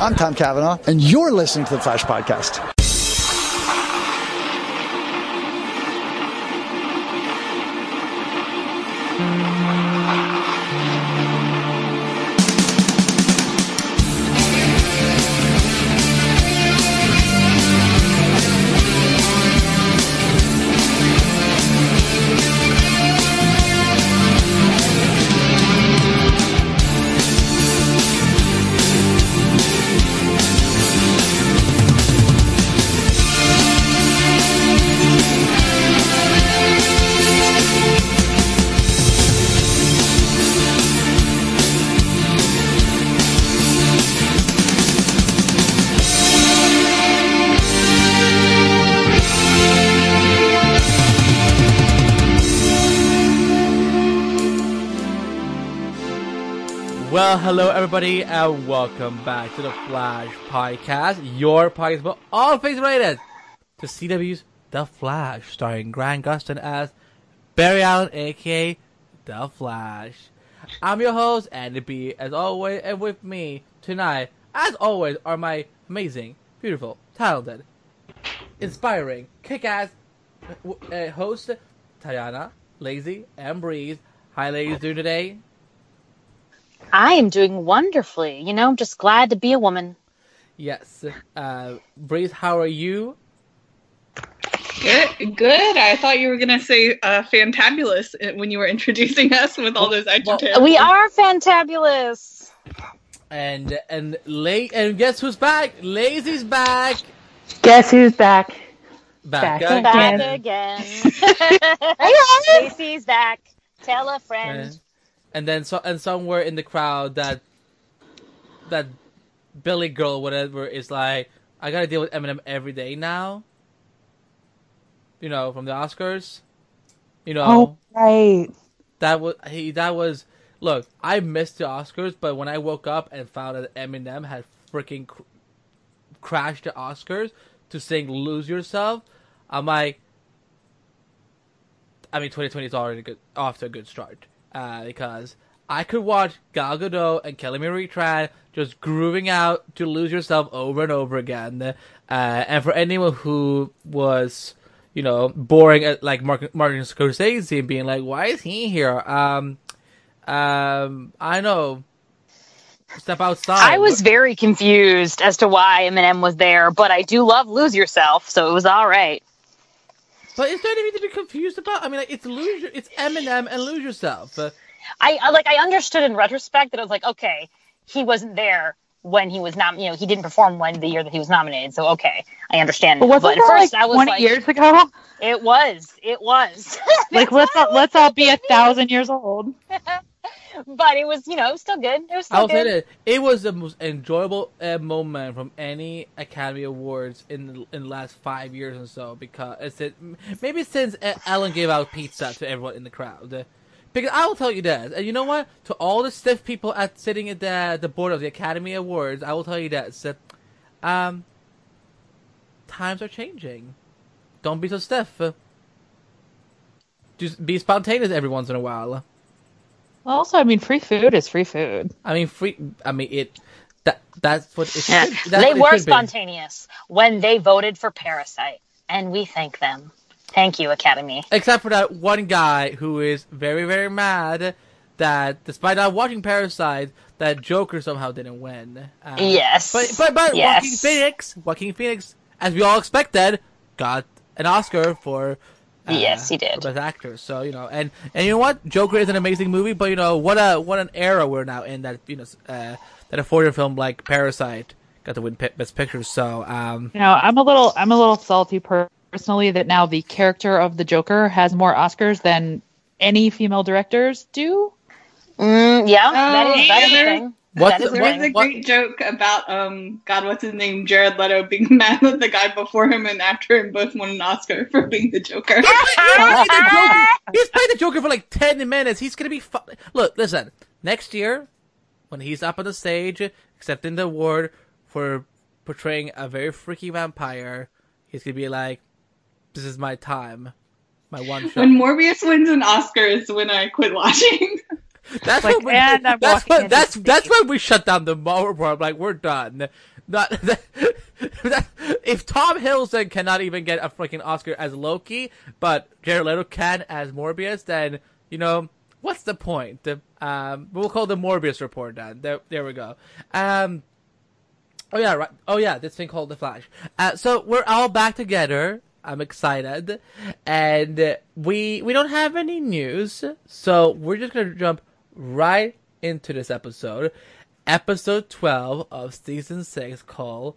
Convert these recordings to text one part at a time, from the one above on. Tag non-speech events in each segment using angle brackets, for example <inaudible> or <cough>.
I'm Tom Cavanagh, and you're listening to the Flash Podcast. Well, hello everybody, and welcome back to the Flash Podcast, your podcast about all things related to CW's The Flash, starring Grant Gustin as Barry Allen, aka The Flash. I'm your host, Andy B, as always, and with me tonight, as always, are my amazing, beautiful, talented, inspiring, kick-ass uh, hosts, Tatiana, Lacy, and Breeze. Hi, ladies, doing today? I am doing wonderfully. You know, I'm just glad to be a woman. Yes. Uh, Breeze, how are you? Good, good. I thought you were gonna say uh, fantabulous when you were <laughs> introducing us with all those adjectives. We are fantabulous. And and late and guess who's back? Lacy's back. Guess who's back? Back, Back Back again. again. <laughs> <laughs> Lacy's back. Tell a friend. And then so and somewhere in the crowd that that Billy girl whatever is like, I gotta deal with Eminem every day now. You know, from the Oscars. You know, Oh, right. that was he. That was look. I missed the Oscars, but when I woke up and found that Eminem had freaking cr- crashed the Oscars to sing "Lose Yourself," I'm like, I mean, 2020 is already good, off to a good start uh, because I could watch Gal Gadot and Kelly Marie Tran just grooving out to "Lose Yourself" over and over again. Uh, and for anyone who was you know, boring at like Martin, Martin Scorsese and being like, why is he here? Um, um, I know. Step outside. I was very confused as to why Eminem was there, but I do love Lose Yourself, so it was all right. But is there anything to be confused about? I mean, like, it's lose, your- it's Eminem and lose yourself. Uh, I, I like I understood in retrospect that I was like, okay, he wasn't there when he was not, you know, he didn't perform when the year that he was nominated, so okay, I understand. But wasn't but at that first like I was 20 like, years ago? it was, it was. Like let's all, let's all be a thousand years old. <laughs> but it was, you know, it was still good. It was still I'll say good. that it was the most enjoyable uh, moment from any Academy Awards in the, in the last five years or so because it's it, maybe since uh, Ellen gave out pizza to everyone in the crowd. Uh, Because I will tell you this, and you know what? To all the stiff people at sitting at the the board of the Academy Awards, I will tell you this: uh, um, times are changing. Don't be so stiff. Uh, Just be spontaneous every once in a while. Well, also, I mean, free food is free food. I mean, free. I mean, it. That that's what it Yeah. should. That's They what it were should be. spontaneous when they voted for Parasite, and we thank them. Thank you, Academy. Except for that one guy who is very, very mad that despite not watching Parasite, that Joker somehow didn't win. Uh, Yes. But but but Yes. Joaquin Phoenix, Joaquin Phoenix, as we all expected, got an Oscar for. Uh, Yes, he did. for Best actor. So you know, and and you know what, Joker is an amazing movie, but you know what a what an era we're now in that you know uh, that a foreign film like Parasite got to win P- Best Picture. So um, You know, I'm a little I'm a little salty personally that now the character of the Joker has more Oscars than any female directors do. Mm, yeah, that is that is a yeah. thing. What's That is the- a There what- was a thing. great joke about um God, what's his name, Jared Leto being <laughs> mad at the guy before him and after him both won an Oscar for being the Joker. He's played the Joker. <laughs> He's played the Joker for like ten minutes. He's gonna be fu- look. Listen, next year when he's up on the stage accepting the award for portraying a very freaky vampire, he's gonna be like, "This is my time, my one shot." when Morbius wins an Oscar is when I quit watching. <laughs> That's Like, what we, and I'm that's walking what, into that's that's when we shut down the mower bar. Like we're done. Not <laughs> that, if Tom Hiddleston cannot even get a freaking Oscar as Loki, but Jared Leto can as Morbius, then you know what's the point? Um, we'll call the Morbius report done. There, there we go. Um, oh yeah, right. Oh yeah, this thing called the Flash. Uh, so we're all back together. I'm excited, and we we don't have any news, so we're just gonna jump right into this episode, episode twelve of season six, called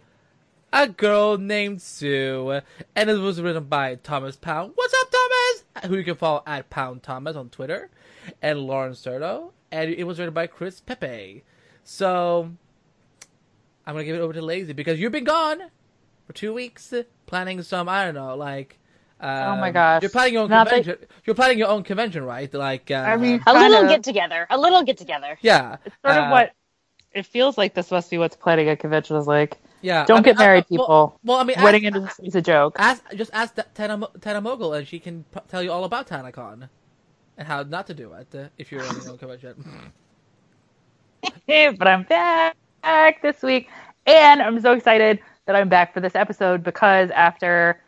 "A Girl Named Sue," and it was written by Thomas Pound. What's up, Thomas? Who you can follow at Pound Thomas on Twitter, and Lauren Certo, and it was written by Chris Peppe. So I'm gonna give it over to Lacy because you've been gone for two weeks, planning some I don't know, like. Um, my gosh. You're planning your own Not that- convention. You're planning your own convention, right? Like, uh, I mean, A little Kinda. get together. A little get together. yeah, it's sort uh, of what it feels like. This must be what planning a convention is like. Yeah, Don't I get mean, I- married, I- well- people. Well, I mean, Wedding ask, industry is a joke. ask, just ask Tana, Tana Mongeau, and she can p- tell you all about TanaCon and how not to do it uh, if you're in your own convention. <laughs> but I'm back this week, and I'm so excited that I'm back for this episode because after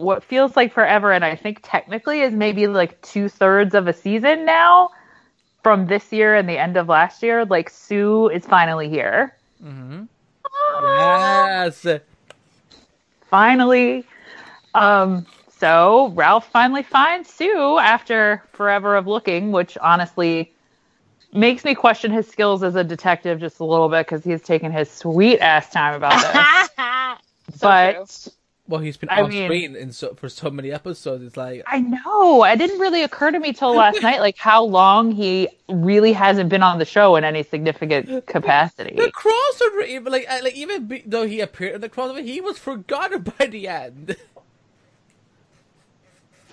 what feels like forever, and I think technically is maybe like two thirds of a season now from this year and the end of last year, like Sue is finally here. Mm-hmm. Yes. Finally. Um, so Ralph finally finds Sue after forever of looking, which honestly makes me question his skills as a detective just a little bit because he's taken his sweet ass time about this. <laughs> So but true. Well, he's been I on mean- screen in so, for so many episodes. It's like, I know it didn't really occur to me till last <laughs> night, like how long he really hasn't been on the show in any significant capacity. the crossover, even like, like even be, though he appeared in the crossover, he was forgotten <laughs> by the end.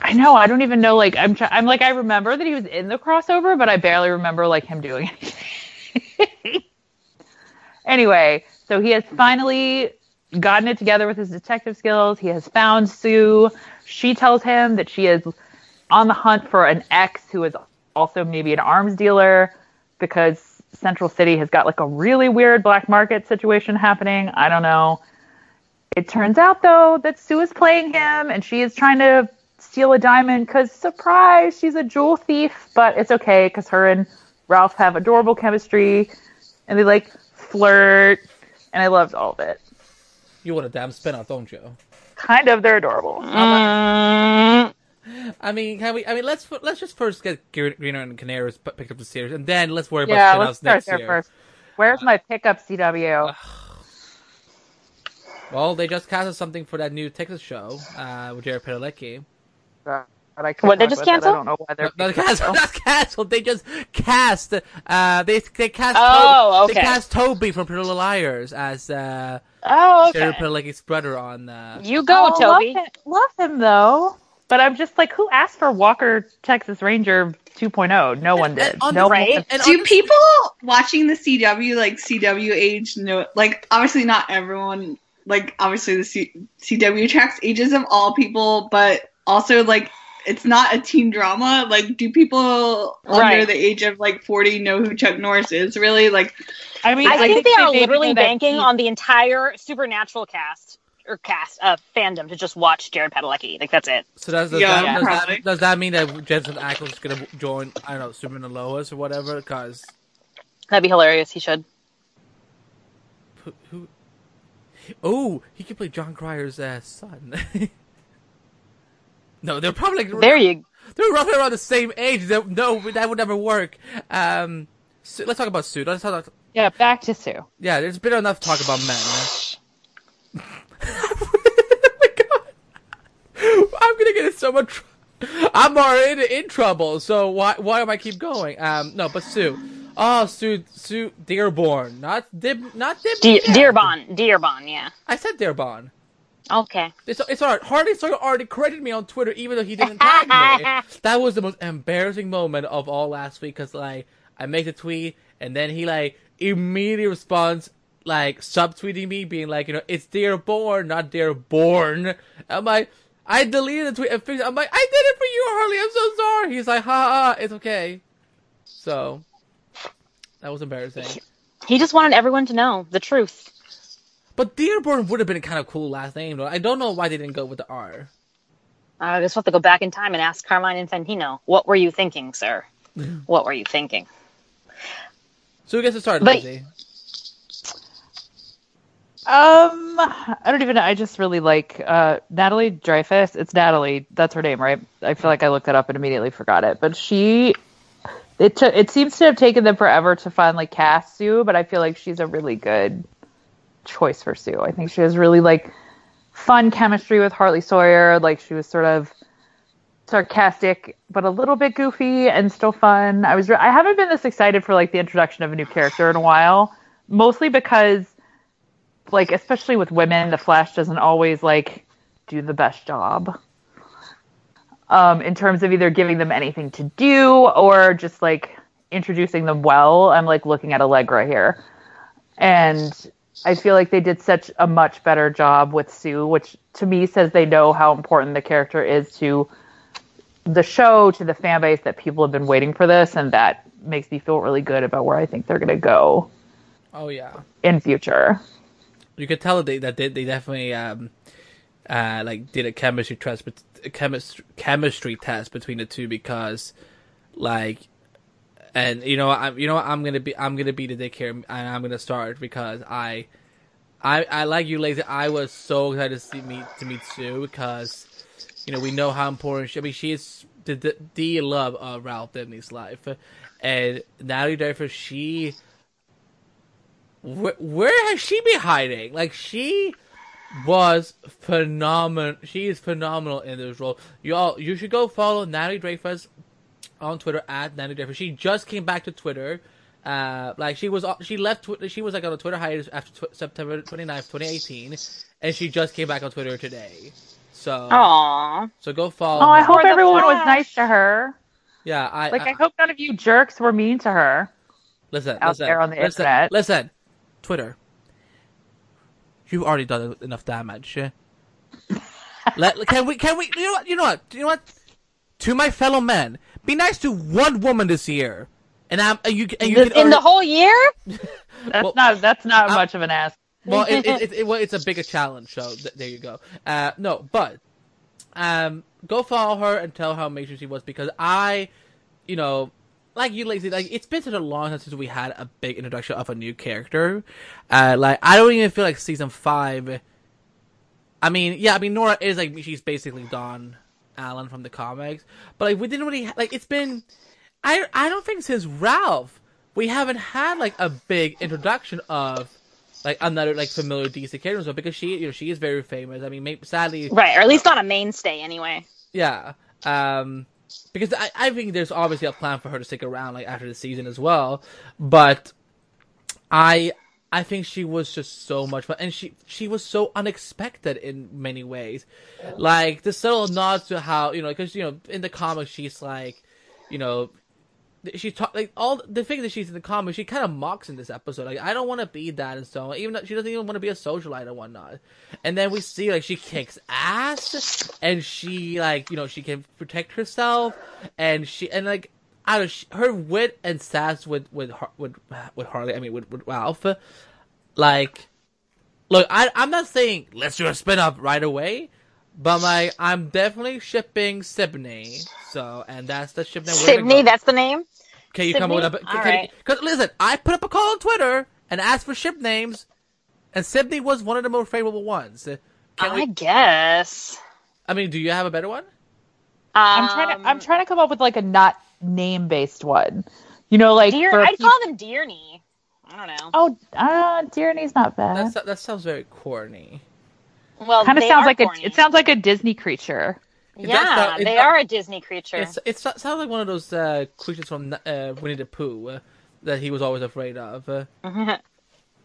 I know. I don't even know. Like I'm. Try- I'm like I remember that he was in the crossover, but I barely remember like him doing <laughs> anything. anyway, so he has finally gotten it together with his detective skills. He has found Sue. She tells him that she is on the hunt for an ex who is also maybe an arms dealer because Central City has got like a really weird black market situation happening. I don't know. It turns out though that Sue is playing him and she is trying to steal a diamond because surprise, she's a jewel thief. But it's okay because her and Ralph have adorable chemistry and they like flirt, and I loved all of it. You want a damn spin-off, don't you? Kind of, they're adorable. Mm, I mean, can we? I mean, let's let's just first get Gre- Green Arrow and Canaries p- picked up the series, and then let's worry about yeah, spin-offs let's start next there year. first. Where's my pickup CW? Well, they just casted something for that new Texas show uh, with Jared Padalecki. But I What, they just canceled? it. I don't know why they're Not canceled. Not canceled. They just cast. Uh, they they cast. Oh, They okay. cast Toby from Pretty Little Liars as uh, Oh, okay. Jared Padalecki's brother on. Uh, You go, Oh, Toby. Love him, love him though. But I'm just like, who asked for Walker Texas Ranger 2.0? No one did. On no the- one right? and Do on- people watching the CW like CW age know? Like, obviously not everyone. Like, obviously the C- CW tracks ages of all people, but also like it's not a teen drama. Like, do people under the age of like forty know who Chuck Norris is? Really? Like, I mean, I think they are maybe literally banking he- on the entire Supernatural cast or cast uh, fandom to just watch Jared Padalecki. Like that's it. so does, does, Yeah, that, does, that, does that mean that Jensen Ackles is gonna join? I don't know, Superman and Lois or whatever? Because That'd be hilarious. He should. who? who oh, he could play Jon Cryer's uh, son. <laughs> no, they're probably like, There you. They're roughly around the same age. They- No, that would never work. Um, Sue, let's talk about Sue. Let's talk. About, Yeah, back to Sue. yeah, there's been enough talk about men. <laughs> oh my god, I'm gonna get in so much. tr- I'm already in trouble. So why why am I keep going? Um, no, but Sue. Oh, Sue, Sue Dearborn, not Dib, not Dib. De- yeah. Dearbon. Dearbon. Yeah. I said Dearborn. Okay. It's, it's alright. Hartley Sawyer already credited me on Twitter, even though he didn't tag me. <laughs> That was the most embarrassing moment of all last week, cause like I make the tweet, and then he like immediately responds like subtweeting me, being like, you know, it's Dearborn, not Dearborn. I'm like, I deleted the tweet and fixed. I'm like, I did it for you, Harley. I'm so sorry. He's like, ha ha, it's okay. So That was embarrassing. He just wanted everyone to know the truth. But Dearborn would have been a kind of cool last name, though. I don't know why they didn't go with the R. I just have to go back in time and ask Carmine Infantino, what were you thinking, sir? <laughs> what were you thinking? So we get to start, But- Lizzie. Um, I don't even know. I just really like uh, Natalie Dreyfuss. It's Natalie. That's her name, right? I feel like I looked it up and immediately forgot it. But she, it took. It seems to have taken them forever to finally cast Sue, but I feel like she's a really good choice for Sue. I think she has really like fun chemistry with Hartley Sawyer. Like she was sort of sarcastic, but a little bit goofy and still fun. I was. Re- I haven't been this excited for like the introduction of a new character in a while, mostly because like especially with women, the Flash doesn't always like do the best job. Um, in terms of either giving them anything to do or just like introducing them well. I'm like looking at Allegra here. And I feel like they did such a much better job with Sue, which to me says they know how important the character is to the show, to the fan base, that people have been waiting for this, and that makes me feel really good about where I think they're gonna go Oh yeah, in future. you could tell that they that they, they definitely um uh like did a chemistry test, but chemistry chemistry test between the two because like. And you know, I'm you know what, I'm gonna be I'm gonna be the here, and I'm gonna start because I, I I like you, Lacy. I was so excited to see meet to meet Sue because, you know, we know how important she. I mean, she is the the, the love of Ralph Dibny's life, and Natalie Dreyfuss. She, where, where has she been hiding? Like she was phenomenal. She is phenomenal in this role. You all, you should go follow Natalie Dreyfuss on Twitter at Natalie Dreyfuss. She just came back to Twitter. Uh, like she was, she left. Twi- She was like on a Twitter hiatus after tw- September 29th, 2018, and she just came back on Twitter today. So, Aww. so go follow. Oh, I hope For everyone was nice to her. Yeah, I Like, I, I hope none of you jerks were mean to her. listen, out listen, there on the listen, internet. Listen, Twitter. You've already done enough damage. <laughs> Let, can we? Can we? You know what? You know what? You know what? To my fellow men, be nice to one woman this year, and I'm and you and you The- can in earn- the whole year? <laughs> That's Well, not that's not I- much of an ask. well, it, it, it, it, well, it's a bigger challenge. So th- there you go. Uh, no, but um, go follow her and tell her how amazing she was because I, you know, like you, Lacy. Like it's been such a long time since we had a big introduction of a new character. Uh, like I don't even feel like season five. I mean, yeah, I mean Nora is like she's basically Dawn Allen from the comics, but like we didn't really ha- like it's been. I I don't think since Ralph we haven't had like a big introduction of like another like familiar DC character so because she you know she is very famous. I mean, maybe, sadly, Right, or at least not a mainstay anyway. yeah. Um, because I, I think there's obviously a plan for her to stick around like after the season as well, but I I think she was just so much fun, and she she was so unexpected in many ways, like the subtle nods to how you know because you know in the comics she's like, you know. She talk like all the things that she's in the comics. She kind of mocks in this episode. Like I don't want to be that and so on. even though she doesn't even want to be a socialite and whatnot. And then we see like she kicks ass and she like you know she can protect herself and she and like I don't know, her wit and sass with with Har- with with Harley. I mean with with Ralph. Like, look, I I'm not saying let's do a spin off right away, but like I'm definitely shipping Sibney. So and that's the ship that Sibney, that's the name? Can you come up with a? Sibney? Can, can, right. Cause listen, I put up a call on Twitter and asked for ship names, and Sibney was one of the more favorable ones. Can I we? guess. I mean, do you have a better one? I'm trying to I'm trying to come up with like a not name based one. You know, like Dear, I'd peop- call them Dearney. I don't know. Oh, uh, Tyranny's not bad. That's, that sounds very corny. Well, Kind of sounds are like corny. a it sounds like a Disney creature. Yeah, sound- it they does- are a Disney creature. It's it sounds like one of those uh, creatures from uh, Winnie the Pooh uh, that he was always afraid of. Uh, <laughs>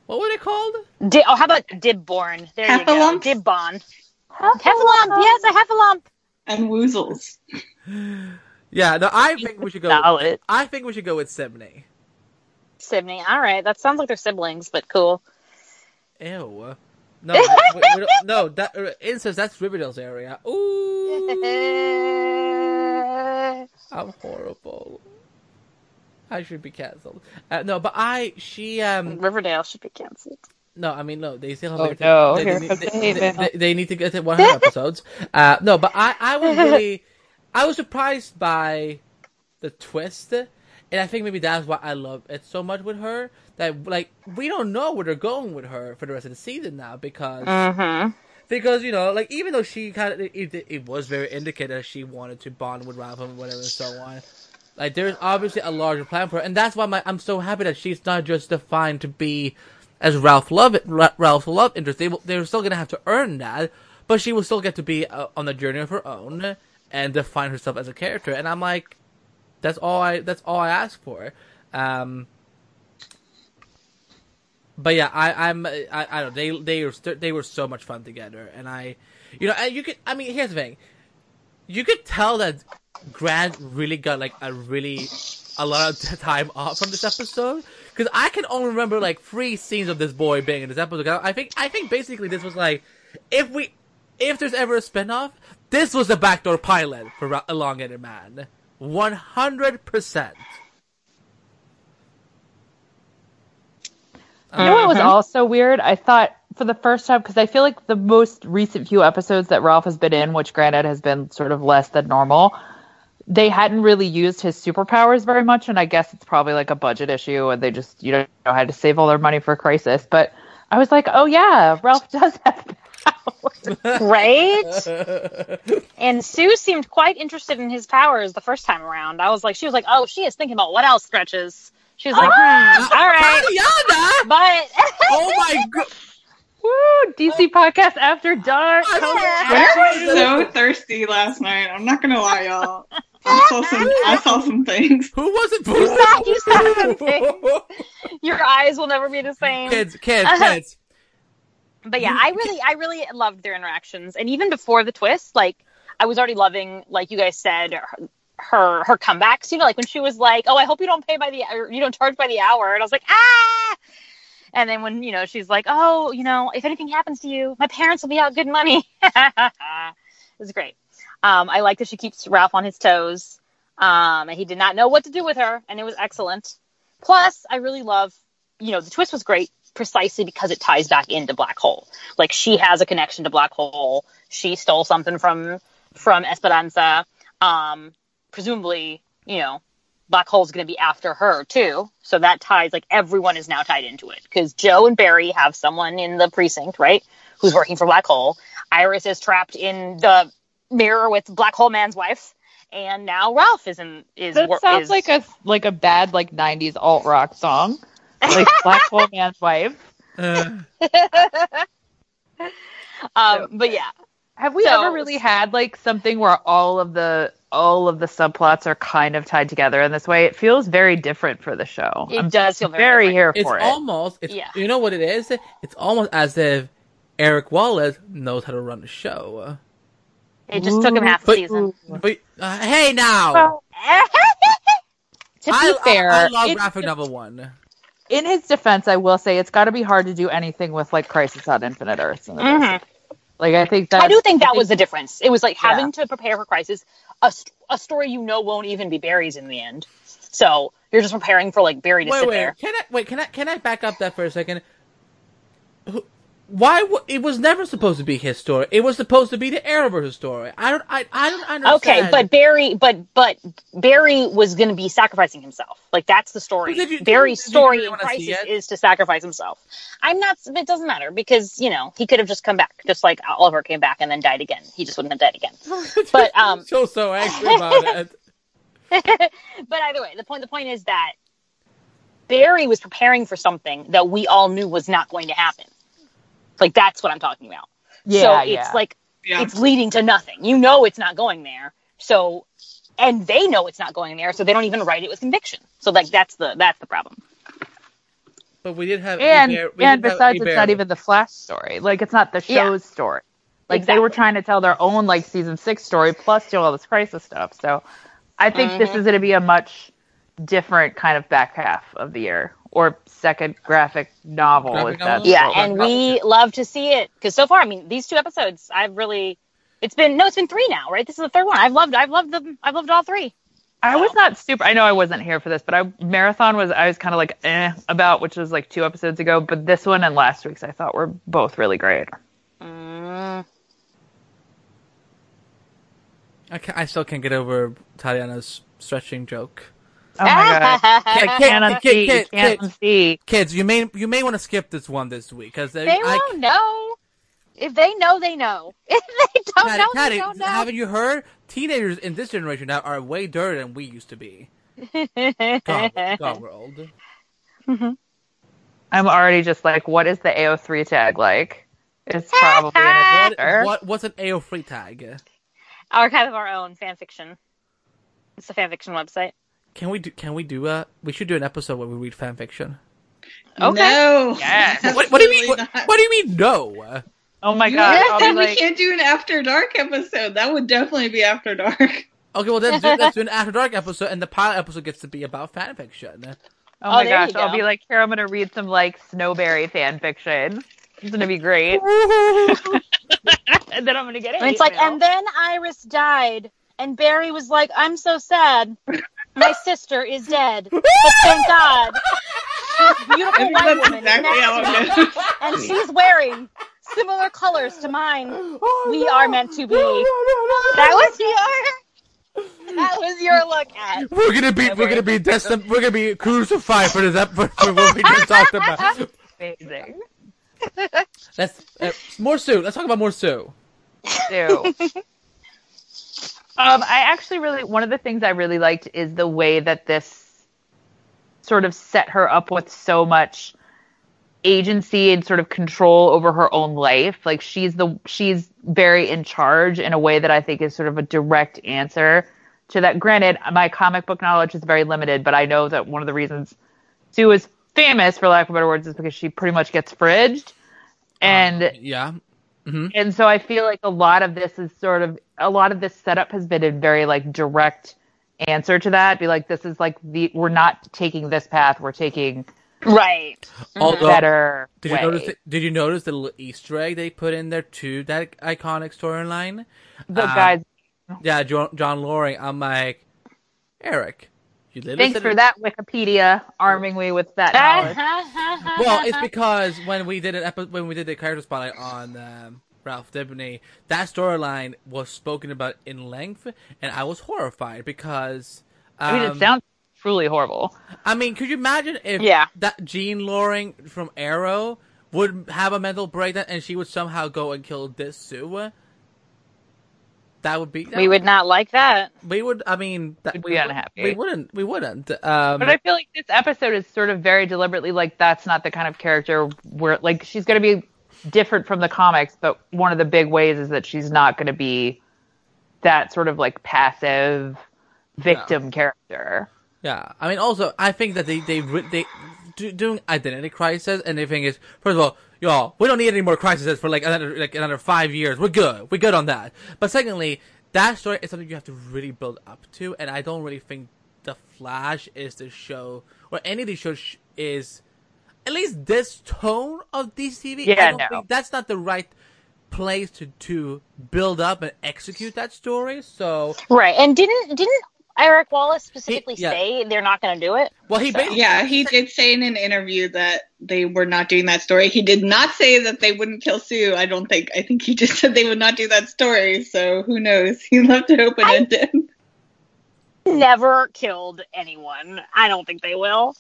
what were they called? Di- oh, how about Dibborn? There you go. Heffalump? Heffalump. Yes, a Heffalump. and woozles. <laughs> Yeah, no, I think we should go. Knowledge. I think we should go with Sibney. Sibney. All right, that sounds like they're siblings, but cool. Ew. No, we, we, we no, that uh, incest. That's Riverdale's area. Ooh, I'm horrible. I should be canceled. Uh, no, but I she um Riverdale should be canceled. no, I mean no, they still have Oh, like, no, they, they, they, they, they- they need to get to 100 episodes. Uh, no, but I I was really I was surprised by the twist, and I think maybe that's why I love it so much with her. That like we don't know where they're going with her for the rest of the season now because Mm-hmm. because you know like even though she kind of it, it, was very indicated that she wanted to bond with Ralph and whatever and so on. Like there's obviously a larger plan for her, and that's why my, I'm so happy that she's not just defined to be as Ralph love Ra- Ralph love interest. They they're still gonna have to earn that, but she will still get to be uh, on the journey of her own and define herself as a character. And I'm like, that's all I that's all I ask for. Um, but yeah, I, I'm I, I don't know, they they were they were so much fun together, and I, you know, and you could I mean here's the thing, you could tell that Grant really got like a really a lot of <laughs> time off from this episode because I can only remember like three scenes of this boy being in this episode. I think I think basically this was like if we if there's ever a spinoff, this was a backdoor pilot for Ra- Elongated Man, one hundred percent. You know what was Mhm. also weird? I thought for the first time because I feel like the most recent few episodes that Ralph has been in, which granted has been sort of less than normal, they hadn't really used his superpowers very much, and I guess it's probably like a budget issue, and they just you know had to save all their money for Crisis. But I was like, oh yeah, Ralph <laughs> does have powers. Right? <laughs> and Sue seemed quite interested in his powers the first time around. I was like, she was like, oh, she is thinking about what else stretches. She was like, hmm, all right. Tatiana! But <laughs> Oh my god! <laughs> Woo! DC podcast after dark. I don't I was so thirsty last night. I'm not gonna lie, y'all. I saw some. I saw some things. Who was it? You saw- you saw something. your eyes will never be the same. kids, kids, Uh-huh. kids. But yeah, I <laughs> really, I really loved their interactions, and even before the twist, like I was already loving, like you guys said, her her, her comebacks. You know, like when she was like, "Oh, I hope you don't pay by the, you don't charge by the hour," and I was like, "Ah!" And then when you know she's like, "Oh, you know, if anything happens to you, my parents will be out good money." <laughs> it was great. Um, I like that she keeps Ralph on his toes, um, and he did not know what to do with her, and it was excellent. Plus, I really love, you know, the twist was great precisely because it ties back into Black Hole. Like she has a connection to Black Hole. She stole something from from Esperanza. Um, presumably, you know, Black Hole's going to be after her too. So that ties like everyone is now tied into it because Joe and Barry have someone in the precinct, right, who's working for Black Hole. Iris is trapped in the mirror with Black Hole Man's wife, and now Ralph is in is That sounds is- like a like a bad like '90s alt rock song, like <laughs> Black Hole Man's wife. Uh, <laughs> um, but yeah, Have we So- ever really had like something where all of the all of the subplots are kind of tied together in this way? It feels very different for the show. it I'm does feel very, very here it's for it. It's almost, Yeah. you know what it is? It's almost as if Eric Wallace knows how to run the show. It just took him half a season. But uh, hey, now Well, <laughs> to be I, fair, I, I love graphic novel one. In his defense, I will say it's got to be hard to do anything with like Crisis on Infinite Earths. in the Mhm. Like I think that I do think that was the difference. It was like Yeah. having to prepare for crisis, a, a story you know won't even be Barry's in the end. So you're just preparing for like Barry to Wait, sit wait, there. can I wait? Can I can I back up that for a second? Who- Why? w- It was never supposed to be his story. It was supposed to be the Arrowverse story. I don't. I, I don't understand. Okay, but Barry, but but Barry was going to be sacrificing himself. Like that's the story. You- Barry's you story really in crisis is to sacrifice himself. I'm not. It doesn't matter because you know he could have just come back, just like Oliver came back and then died again. He just wouldn't have died again. <laughs> but, um, so so angry about <laughs> it. but either way, the point the point is that Barry was preparing for something that we all knew was not going to happen. Like that's what I'm talking about. yeah, so it's yeah. like Yeah. it's leading to nothing. You know it's not going there. So and they know it's not going there, so they don't even write it with conviction. So like that's the that's the problem. But we did have and Iber- we and did have besides, it's not even the Flash story. Like it's not the Yeah. show's story. Like they were trying to tell their own like season six story plus do all this crisis stuff. So I think this Mhm. is going to be a much different kind of back half of the year or second graphic novel. Graphic if that's novel? Yeah, what and we're- love to see it because so far, I mean, these two episodes, I've really, it's been no, it's been three now, right? This is the third one. I've loved, I've loved them, I've loved all three. I was not super. I know I wasn't here for this, but I marathon was I was kind of like eh about, which was like two episodes ago. But this one and last week's I thought were both really great. Mm. I, ca I still can't get over Tatiana's stretching joke. Oh my god! <laughs> Kid, kid, can't kid, see. kid, Can't kid. see. Kids, you may you may want to skip this one this week because They won't know. If they know, they know. <laughs> If they don't Patty, know, Patty, they don't know. haven't you heard? Teenagers in this generation now are way dirtier than we used to be. <laughs> God, God world. Mm-hmm. I'm already just like, what is the AO3 tag like? It's probably in a What, what what's an AO3 tag? Archive of our own fan fiction. It's a fan fiction website. Can we do? Can we do a? We should do an episode where we read fan fiction. Okay. No. Yes. What, what do you mean? What, what do you mean? No. Oh my god! just I'll said be we can't do an after dark episode. That would definitely be after dark. Okay, well let's do, <laughs> let's do an after dark episode, and the pilot episode gets to be about fan fiction. oh Oh, my there you gosh! I'll go. be like, here I'm gonna read some like Snowbarry fan fiction. It's gonna be great. <laughs> and then I'm gonna get it. And it's like, and then Iris died, and Barry was like, "I'm so sad. <laughs> My sister is dead, but thank God, this beautiful white woman exactly next to me, and she's wearing similar colors to mine. We are meant to be." That was your. That was your look at. We're gonna be we're gonna be destined we're gonna be crucified for this ep- for, for what we just talked about. amazing. Let's uh, more Sue. Let's talk about more Sue. do. Um, I actually really one of the things I really liked is the way that this sort of set her up with so much agency and sort of control over her own life. Like she's the she's very in charge in a way that I think is sort of a direct answer to that. Granted, my comic book knowledge is very limited, but I know that one of the reasons Sue is famous, for lack of better words, is because she pretty much gets fridged. And Yeah. And so I feel like a lot of this is sort of a lot of this setup has been a very like direct answer to that. Be like, this is like the we're not taking this path, we're taking Right. Although, better did you way. notice? The, did you notice the little Easter egg they put in there to that iconic storyline? the uh, guys. Yeah, John, Jean Loring. I'm like, Eric, you literally Thanks said for it- that Wikipedia arming me with that <laughs> knowledge. Well, it's because when we did an epi- when we did the character spotlight on um, Ralph Dibny, that storyline was spoken about in length, and I was horrified because. Um, I mean, it sounds truly horrible. I mean, could you imagine if Yeah. that Jean Loring from Arrow would have a mental breakdown and she would somehow go and kill this Sue? That would be. we would not like that. We would. I mean, that, We'd we be would- unhappy. We wouldn't. We wouldn't. Um, But I feel like this episode is sort of very deliberately like that's not the kind of character where like she's going to be different from the comics, but one of the big ways is that she's not going to be that sort of like passive victim character. Yeah, I mean, also, I think that they they they do, doing identity crisis, and the thing is, first of all, y'all, we don't need any more crises for like another like another five years. We're good. We're good on that. But secondly, that story is something you have to really build up to, and I don't really think the Flash is the show or any of these shows sh- is at least this tone of DCTV. Yeah, I don't no. think that's not the right place to to build up and execute that story. So, Right. And didn't didn't Eric Wallace specifically yeah. say they're not going to do it? well, he basically Yeah, he did say in an interview that they were not doing that story. He did not say that they wouldn't kill Sue. I don't think. I think he just <laughs> said they would not do that story. So who knows? He left it open ended. Never killed anyone. I don't think they will.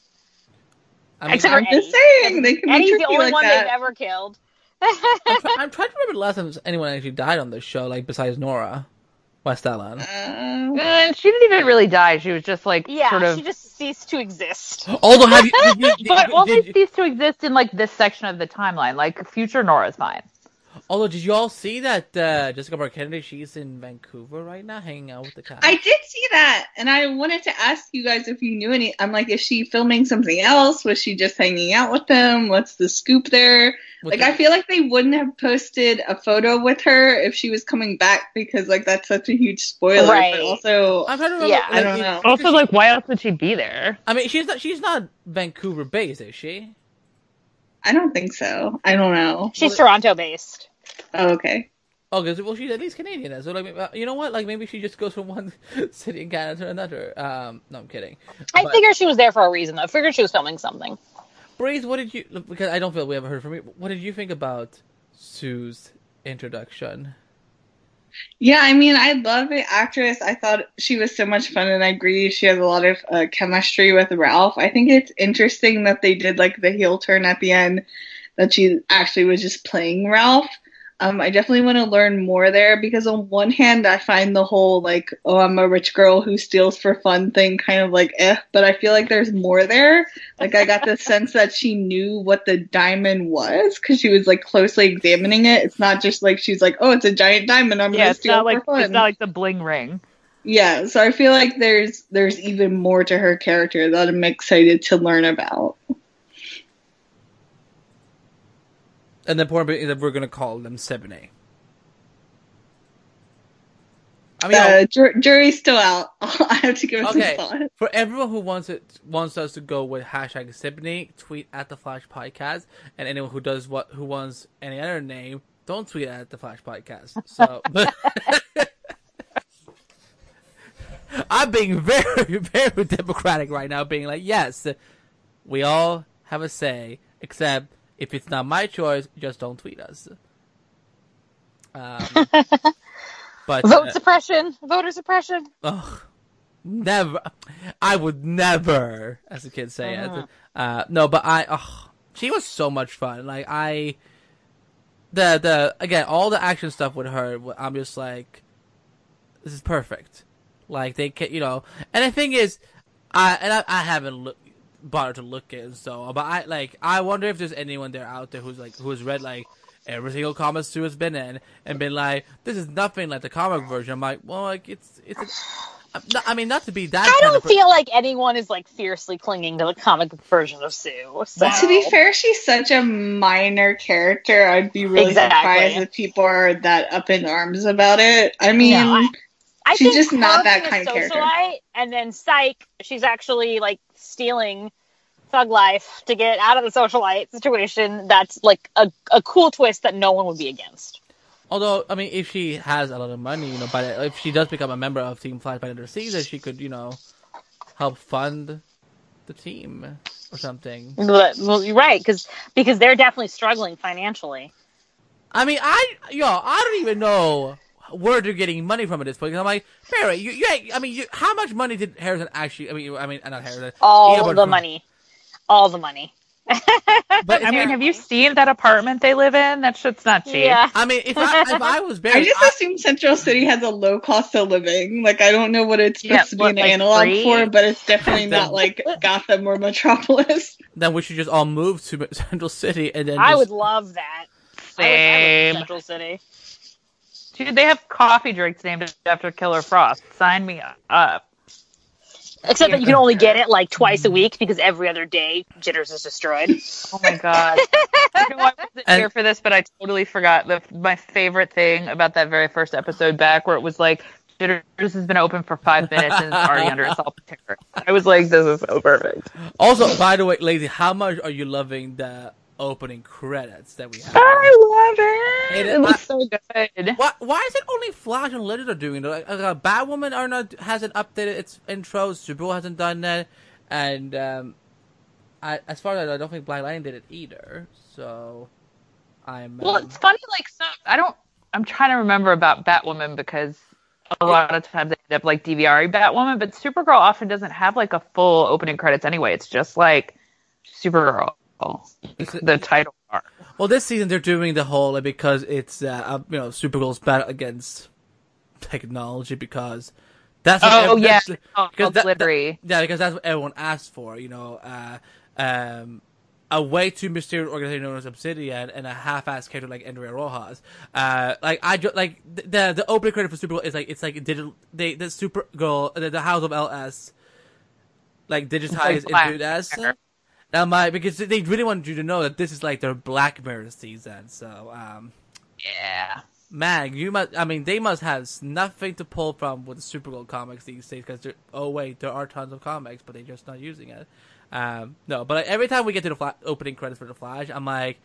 I mean, Except I'm- for I'm just saying they can be the only like one that. they've ever killed. I'm, <laughs> try- I'm trying to remember the last time anyone actually died on this show, like besides Nora West Allen. Uh, And she didn't even really die. She was just like Yeah, sort of she just ceased to exist. <laughs> Although, have you? Did you <laughs> did, but you- only did you- ceased to exist in like this section of the timeline. Like future Nora's fine. Although, did you all see that uh, Jessica Parker Kennedy? She's in Vancouver right now, hanging out with the cast. I did see that, and I wanted to ask you guys if you knew any. I'm like, is she filming something else? Was she just hanging out with them? What's the scoop there? With Like, the- I feel like they wouldn't have posted a photo with her if she was coming back because, like, that's such a huge spoiler. Right. But also, I'm trying to remember. Yeah. I don't like, know. Also, like, why else would she be there? I mean, she's not. She's not Vancouver based, is she? I don't think so. I don't know. She's Toronto based. Oh, okay. Oh, because well, she's at least Canadian, so like, uh, you know what? Like, maybe she just goes from <laughs> one city in Canada to another. Um, no, I'm kidding. I But- figured she was there for a reason. though. I figured she was filming something. Breeze, what did you? Because I don't feel we ever heard from you. What did you think about Sue's introduction? Yeah, I mean, I love the actress. I thought she was so much fun, and I agree she has a lot of uh, chemistry with Ralph. I think it's interesting that they did like the heel turn at the end, that she actually was just playing Ralph. Um, I definitely want to learn more there because on one hand, I find the whole like, oh, I'm a rich girl who steals for fun thing kind of like eh, but I feel like there's more there. Like I got the <laughs> sense that she knew what the diamond was because she was like closely examining it. It's not just like she's like, oh, it's a giant diamond. I'm Yeah, gonna steal not like for fun. it's not like the bling ring. Yeah, so I feel like there's there's even more to her character that I'm excited to learn about. And the point is that we're gonna call them Sibney. I mean, Uh, jur- jury's still out. <laughs> I have to give it Okay, some thought. for everyone who wants it wants us to go with hashtag Sibney, tweet at the Flash Podcast, and anyone who does what who wants any other name, don't tweet at the Flash Podcast. So, but <laughs> I'm being very <laughs> very democratic right now, being like, yes, we all have a say, except if it's not my choice, just don't tweet us. Um, <laughs> but Vote uh, suppression, voter suppression. Ugh. Never. I would never, as the kids say. Uh-huh. Uh, no, but I, ugh, she was so much fun. Like, I, the, the, again, all the action stuff with her, I'm just like, this is perfect. Like, they can, you know, and the thing is, I, and I, I haven't look, bothered to look in, so, but I, like, I wonder if there's anyone there out there who's like, who's read, like, every single comic Sue has been in and been like, this is nothing like the comic version. I'm like, well, like it's it's. A, I'm not- I mean, not to be that. I don't of per- feel like anyone is like fiercely clinging to the comic version of Sue. So. To be fair, she's such a minor character. I'd be really Exactly. surprised if people are that up in arms about it. I mean, No, I- I She's just not that kind of character. socialite, And then Psych, she's actually like stealing thug life to get out of the socialite situation. That's like a, a cool twist that no one would be against. Although, I mean, if she has a lot of money, you know, the, if she does become a member of Team Flash by the end of the season, she could, you know, help fund the team or something. But, well, you're right, because because they're definitely struggling financially. I mean, I yo, I don't even know where they're getting money from at this point. 'cause I'm like, Barry, you, you, I mean, you, how much money did Harrison actually? I mean, I mean, not Harrison. All Ian, the from- money, all the money. But I mean, have you seen that apartment they live in? That shit's not cheap. Yeah. I mean, if I if I was Barry, <laughs> I just assume Central City has a low cost of living. Like, I don't know what it's supposed Yeah, to be what, an like, analog free? for, but it's definitely not like Gotham or Metropolis. <laughs> then we should just all move to <laughs> Central City and then I just- would love that. I wish I lived Same. in Central City. Dude, they have coffee drinks named after Killer Frost. Sign me up. Except that you can only get it like twice a week because every other day Jitters is destroyed. Oh my god. <laughs> I know I wasn't And- here for this, but I totally forgot the my favorite thing about that very first episode back where it was like Jitters has been open for five minutes and it's already under assault terror. I was like, this is so perfect. Also, by the way, Lacy, how much are you loving the opening credits that we have? I love it. It- It looks so good. Why, why is it only Flash and Legend are doing it? Like, uh, Batwoman are not hasn't updated its intro. Supergirl hasn't done that, and um, I, as far as I know, I don't think Black Lightning did it either. So, I'm. Well, um, it's funny, like. I don't. I'm trying to remember about Batwoman because a lot of times they end up like DVR Batwoman, but Supergirl often doesn't have like a full opening credits anyway. It's just like Supergirl, the title part. well, this season they're doing the whole like, because it's uh, uh, you know Supergirl's battle against technology because that's what Oh yeah, because that- glittery. Yeah, because that's what everyone asked for. You know, uh, um, a way too mysterious organization known as Obsidian and a half-assed character like Andrea Rojas. Uh, like I like the the opening credit for Supergirl is like it's like digital. They the Supergirl the, the House of LS like digitized Black into this. Now my because they really wanted you to know that this is like their Black Mirror season. So um, Yeah. man, you must. I mean, they must have nothing to pull from with the Supergirl comics these days. Because oh wait, there are tons of comics, but they're just not using it. Um, no, but every time we get to the fla- opening credits for the Flash, I'm like,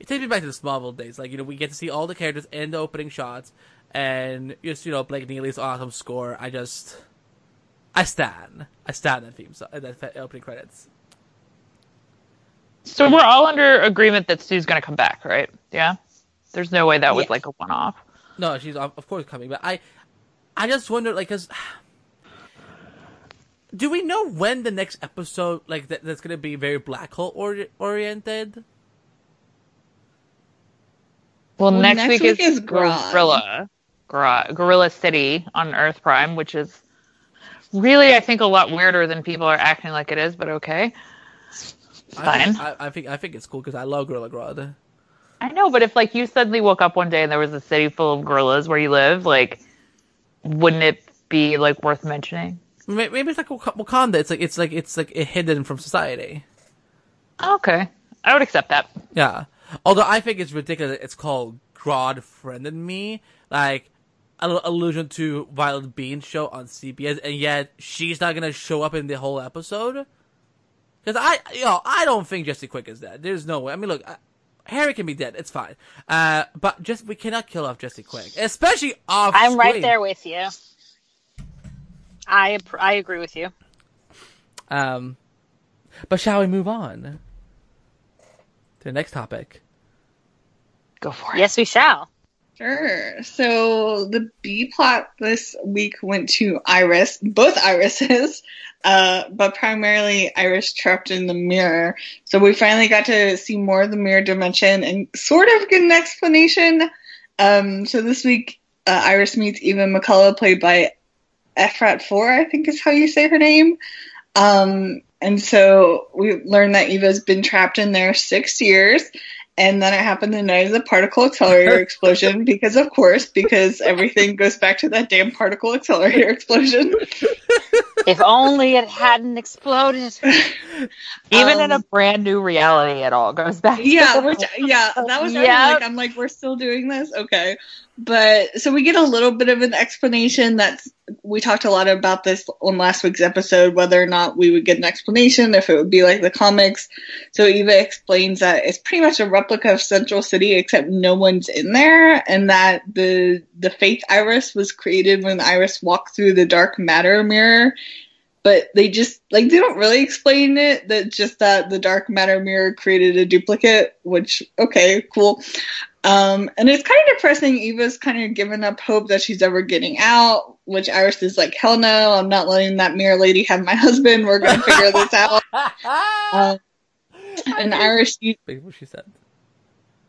it takes me back to the Smallville days. Like you know, we get to see all the characters in the opening shots, and just you know Blake Neely's awesome score. I just, I stand, I stand that theme, so, that opening credits. So we're all under agreement that Sue's gonna come back, right? Yeah. There's no way that was Yes. like a one-off. No, she's of of course coming, but I, I just wonder like, cause. <sighs> Do we know when the next episode, like that, that's gonna be very black hole ori- oriented? Well, Well, next, next week, week is is Gorilla, Gorilla, Gorilla City on Earth Prime, which is really, I think, a lot weirder than people are acting like it is. But okay, I think, Fine. I, I think I think it's cool because I love Gorilla Grodd. I know. But if like you suddenly woke up one day and there was a city full of gorillas where you live, like, wouldn't it be like worth mentioning? Maybe it's like Wak- Wakanda. It's like it's like it's like hidden from society. Okay, I would accept that. Yeah. Although I think it's ridiculous. It's called Grodd friended me, like an allusion to Violett Beane's show on CBS, and yet she's not gonna show up in the whole episode. Because I, you know, I don't think Jesse Quick is dead. There's no way. I mean, look, uh, Harry can be dead. It's fine. Uh, but just we cannot kill off Jesse Quick, especially off. I'm right there with you. I I agree with you. Um, but shall we move on to the next topic? Go for it. Yes, we shall. Sure. So the B plot this week went to Iris, both Irises, uh, but primarily Iris trapped in the mirror. So we finally got to see more of the mirror dimension and sort of get an explanation. Um, so this week, uh, Iris meets Eva McCulloch, played by Efrat Dor, I think is how you say her name. Um, and so we learned that Eva's been trapped in there six years. And then it happened the night of the particle accelerator <laughs> explosion because, of course, because everything goes back to that damn particle accelerator explosion. If only it hadn't exploded. Even in a Um, brand new reality, it all goes back. to yeah, the- which yeah, that was Yep. like I'm like we're still doing this, okay. But so we get a little bit of an explanation. That's we talked a lot about this on last week's episode, whether or not we would get an explanation if it would be like the comics. So Eva explains that it's pretty much a replica of Central City, except no one's in there, and that the the Faith Iris was created when Iris walked through the dark matter mirror but they just like they don't really explain it that just that the dark matter mirror created a duplicate which okay cool um and it's kind of depressing eva's kind of given up hope that she's ever getting out which iris is like hell no i'm not letting that mirror lady have my <laughs> husband we're gonna figure this <laughs> out um, and iris what she said.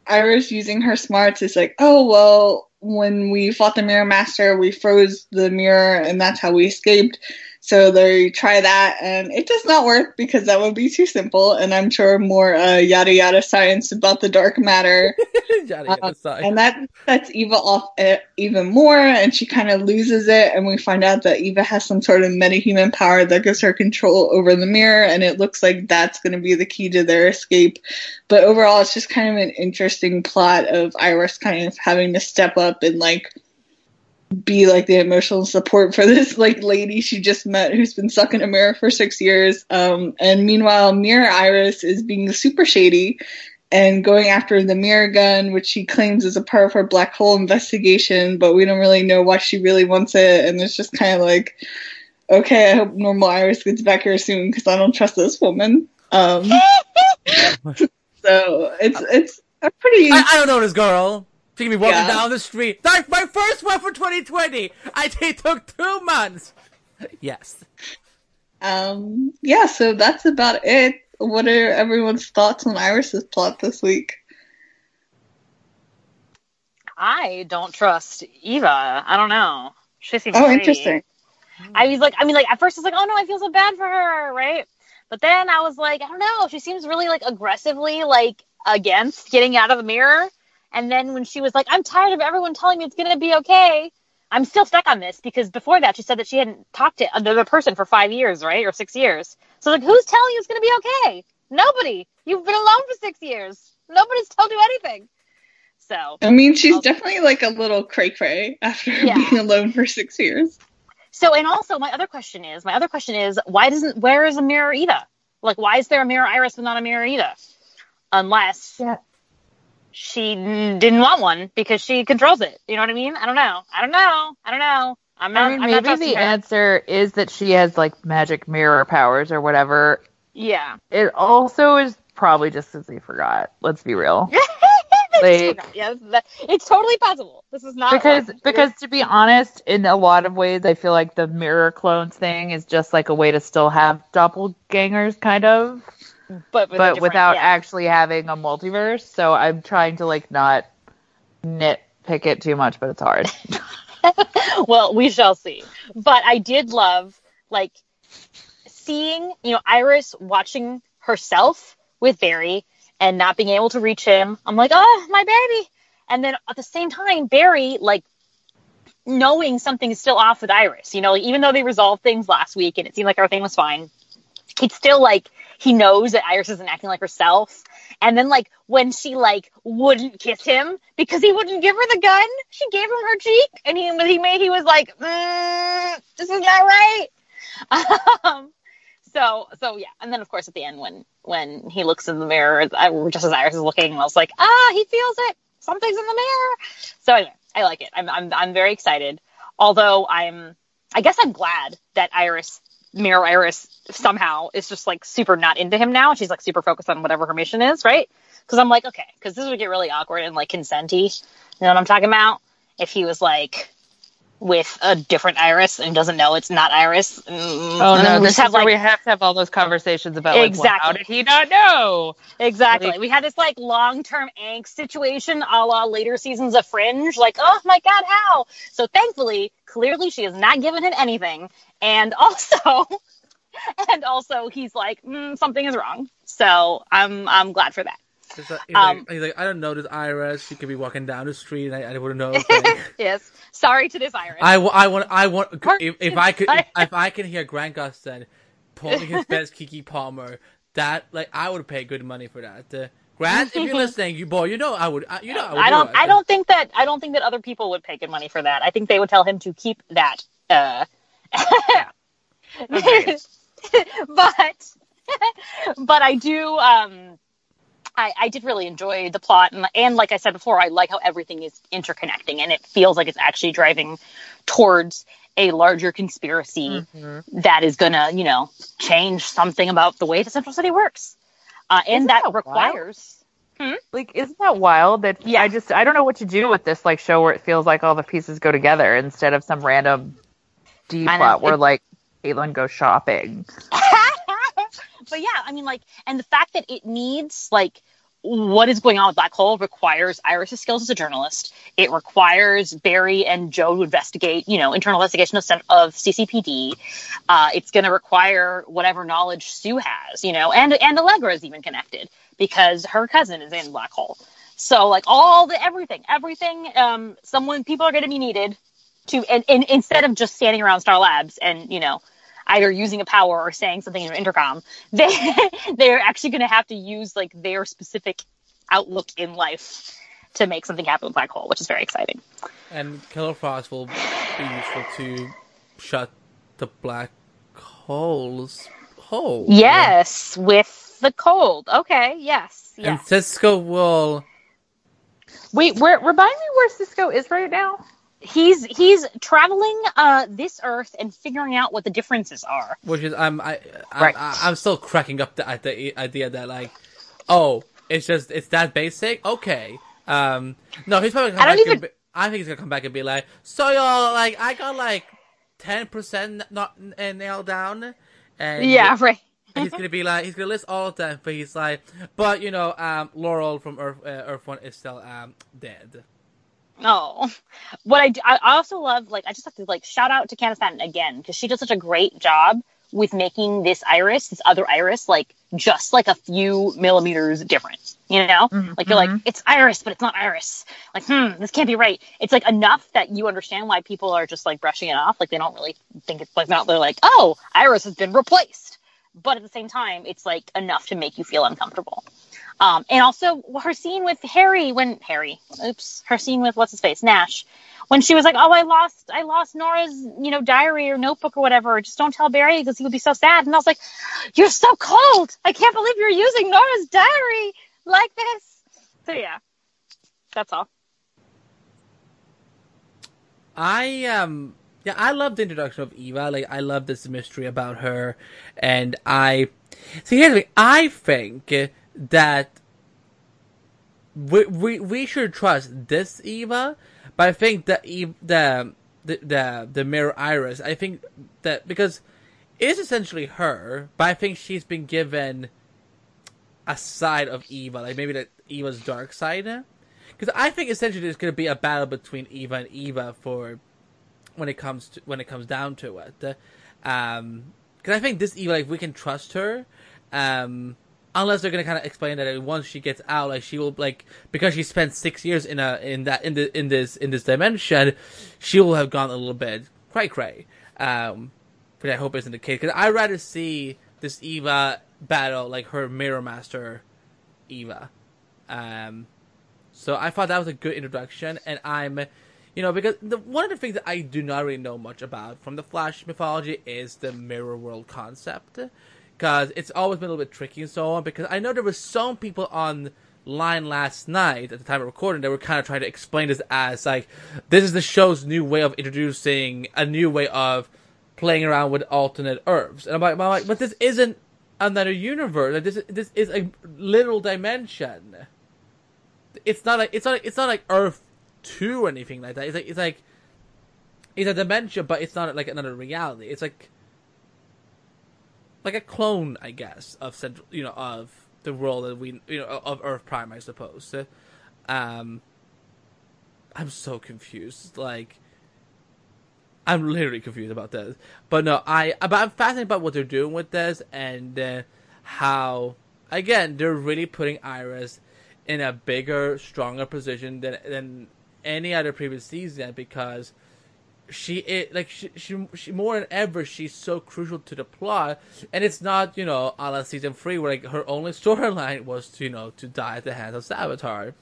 Iris using her smarts is like, oh well, when we fought the Mirror Master, we froze the mirror, and that's how we escaped. So they try that, and it does not work because that would be too simple. And I'm sure more uh, yada yada science about the dark matter, got Uh, the side. and that sets Eva off uh, even more, and she kind of loses it. And we find out that Eva has some sort of metahuman power that gives her control over the mirror, and it looks like that's going to be the key to their escape. But overall, it's just kind of an interesting plot of Iris kind of having to step up and like be like the emotional support for this like lady she just met who's been stuck in a mirror for six years. Um, and meanwhile, Mirror Iris is being super shady and going after the mirror gun, which she claims is a part of her black hole investigation, but we don't really know why she really wants it. And it's just kind of like, okay, I hope normal Iris gets back here soon because I don't trust this woman. Um, <laughs> so it's it's a pretty I, I don't know this girl. She can be walking Yeah. down the street. That's my first one for 2020. I it took two months. Yes. um yeah. So that's about it. What are everyone's thoughts on Iris's plot this week? I don't trust Eva. I don't know. She seems Oh, shady. interesting. I was like, I mean, like at first I was like, oh no, I feel so bad for her, right? But then I was like, I don't know. She seems really like aggressively like against getting out of the mirror. And then when she was like, I'm tired of everyone telling me it's gonna be okay. I'm still stuck on this because before that she said that she hadn't talked to another person for five years, right, or six years. So like, who's telling you it's gonna be okay? Nobody. You've been alone for six years. Nobody's told you anything. So I mean, she's I'll- definitely like a little cray cray after <laughs> Yeah. being alone for six years. So, and also, my other question is, my other question is, why doesn't, where is a mirror Ida? Like, why is there a mirror Iris but not a mirror Ida? Unless, Yeah. She didn't want one because she controls it. You know what I mean? I don't know. I don't know. I don't know. I'm not. I mean, I'm maybe trusting the her. answer is that she has like magic mirror powers or whatever. Yeah. It also is probably just because they forgot. Let's be real. <laughs> It's- Like- yeah, it's totally possible. This is not because because to be honest, in a lot of ways, I feel like the mirror clones thing is just like a way to still have doppelgangers, kind of, but, with but without yeah. actually having a multiverse. So I'm trying to like not nitpick it too much, but it's hard. <laughs> <laughs> well, we shall see. But I did love like seeing, you know, Iris watching herself with Barry and not being able to reach him. I'm like, oh, my baby. And then at the same time, Barry like knowing something is still off with Iris. You know, like, even though they resolved things last week and it seemed like everything was fine, it's still like he knows that Iris isn't acting like herself. And then like when she like wouldn't kiss him because he wouldn't give her the gun, she gave him her cheek, and he he made he was like, mm, "This is not right." <laughs> Um, so so yeah, and then of course at the end when when he looks in the mirror, just as Iris is looking, I was like, "Ah, he feels it. Something's in the mirror." So anyway, I like it. I'm I'm I'm very excited. Although I'm, I guess I'm glad that Iris Mirror Iris somehow is just like super not into him now. She's like super focused on whatever her mission is, right? Because I'm like, okay, because this would get really awkward and like consenty. You know what I'm talking about? If he was like with a different Iris and doesn't know it's not Iris. Mm, Oh no, this have like we have to have all those conversations about like, well, how Exactly. did he not know? exactly. like- we had this like long term angst situation, a la later seasons of Fringe. Like, oh my god, how? So thankfully, clearly she has not given him anything, and <laughs> also. And also, he's like, mm, something is wrong. So I'm I'm glad for that. He's like, he's, Um, like, he's like, I don't know this Iris. She could be walking down the street and I, I wouldn't know. <laughs> yes. Sorry to this Iris. I, wa- I want I want if, if I could Sorry. if, I can hear Grant Gustin pulling his <laughs> best Keke Palmer, that like I would pay good money for that. Uh, Grant, if you're <laughs> listening, you boy, you know I would. You know I would. I do don't. it. I don't think that. I don't think that other people would pay good money for that. I think they would tell him to keep that. Uh, <laughs> but, <laughs> but I do. Um, I, I did really enjoy the plot, and, and like I said before, I like how everything is interconnecting, and it feels like it's actually driving towards a larger conspiracy that is gonna, you know, change something about the way the Central City works, uh, and that that requires. Like, isn't that wild? That Yeah. I just I don't know what to do with this like show where it feels like all the pieces go together instead of some random D plot where it- like Caitlin goes shopping. <laughs> but yeah, I mean, like, and the fact that it needs like what is going on with Black Hole requires Iris's skills as a journalist. It requires Barry and Joe to investigate, you know, internal investigation of, of CCPD. Uh, it's going to require whatever knowledge Sue has, you know, and and Allegra is even connected because her cousin is in Black Hole. So like all the everything, everything, um, someone people are going to be needed to, and, and instead of just standing around Star Labs and you know either using a power or saying something in an intercom, <laughs> they they're actually going to have to use like their specific outlook in life to make something happen with Black Hole, which is very exciting. And Killer Frost will be useful to shut the black hole's hole. Yes, with the cold. Okay, yes, And. Cisco will. Wait, where remind me where Cisco is right now? He's he's traveling uh this Earth and figuring out what the differences are. which is I'm I, I, Right. I I'm still cracking up the, at the idea that like, oh, it's just it's that basic. Okay, um, no, he's probably. Gonna I don't back even- and be, I think he's gonna come back and be like, so y'all, like, I got like ten percent not uh, nailed down, and Yeah, right. he's gonna be like, he's gonna list all of them, but he's like, but you know, um, Laurel from Earth uh, Earth One is still um dead. Oh, what I, do- I also love, like, I just have to like shout out to Candice Patton again because she does such a great job with making this iris, this other iris, like just like a few millimeters different. You know, like you're like it's iris, but it's not iris. Like, hmm, this can't be right. It's like enough that you understand why people are just like brushing it off. Like they don't really think it's like not. They're like, oh, iris has been replaced. But at the same time, it's like enough to make you feel uncomfortable. Um, and also her scene with Harry when Harry, oops, her scene with what's his face, Nash, when she was like, "Oh, I lost, I lost Nora's, you know, diary or notebook or whatever. Just don't tell Barry because he would be so sad." And I was like, "You're so cold. I can't believe you're using Nora's diary like this." So yeah, That's all. I um yeah, I love the introduction of Eva. Like I love this mystery about her, and I see. Here's the thing. I think that we we we should trust this Eva, but I think that the the the the mirror iris. I think that because it's essentially her, but I think she's been given a side of Eva, like maybe the Eva's dark side. Because I think essentially there's going to be a battle between Eva and Eva for when it comes to when it comes down to it. Um, because I think this Eva, like we can trust her. Um, unless they're gonna kind of explain that once she gets out, like she will like because she spent six years in a in that in the in this in this dimension, she will have gone a little bit cray cray. Um, but I hope isn't the case because I'd rather see this Eva battle like her Mirror Master Eva. Um, so I thought that was a good introduction, and I'm, you know, because the, one of the things that I do not really know much about from the Flash mythology is the mirror world concept, because it's always been a little bit tricky and so on. Because I know there were some people on line last night at the time of recording that were kind of trying to explain this as like this is the show's new way of introducing a new way of playing around with alternate Earths, and I'm like, I'm like but this isn't another universe. Like, this is, this is a literal dimension it's not like it's not like, it's not like Earth two or anything like that. It's like it's like it's a dimension, but it's not like another reality. It's like like a clone, I guess, of central, you know, of the world that we, you know, of Earth Prime, I suppose. Um, I'm so confused. Like, I'm literally confused about this. But no, I, but I'm fascinated about what they're doing with this and uh, how, again, they're really putting Iris in a bigger, stronger position than than any other previous season because she it like she, she she more than ever she's so crucial to the plot and it's not you know a la season three where like her only storyline was to you know to die at the hands of Savitar.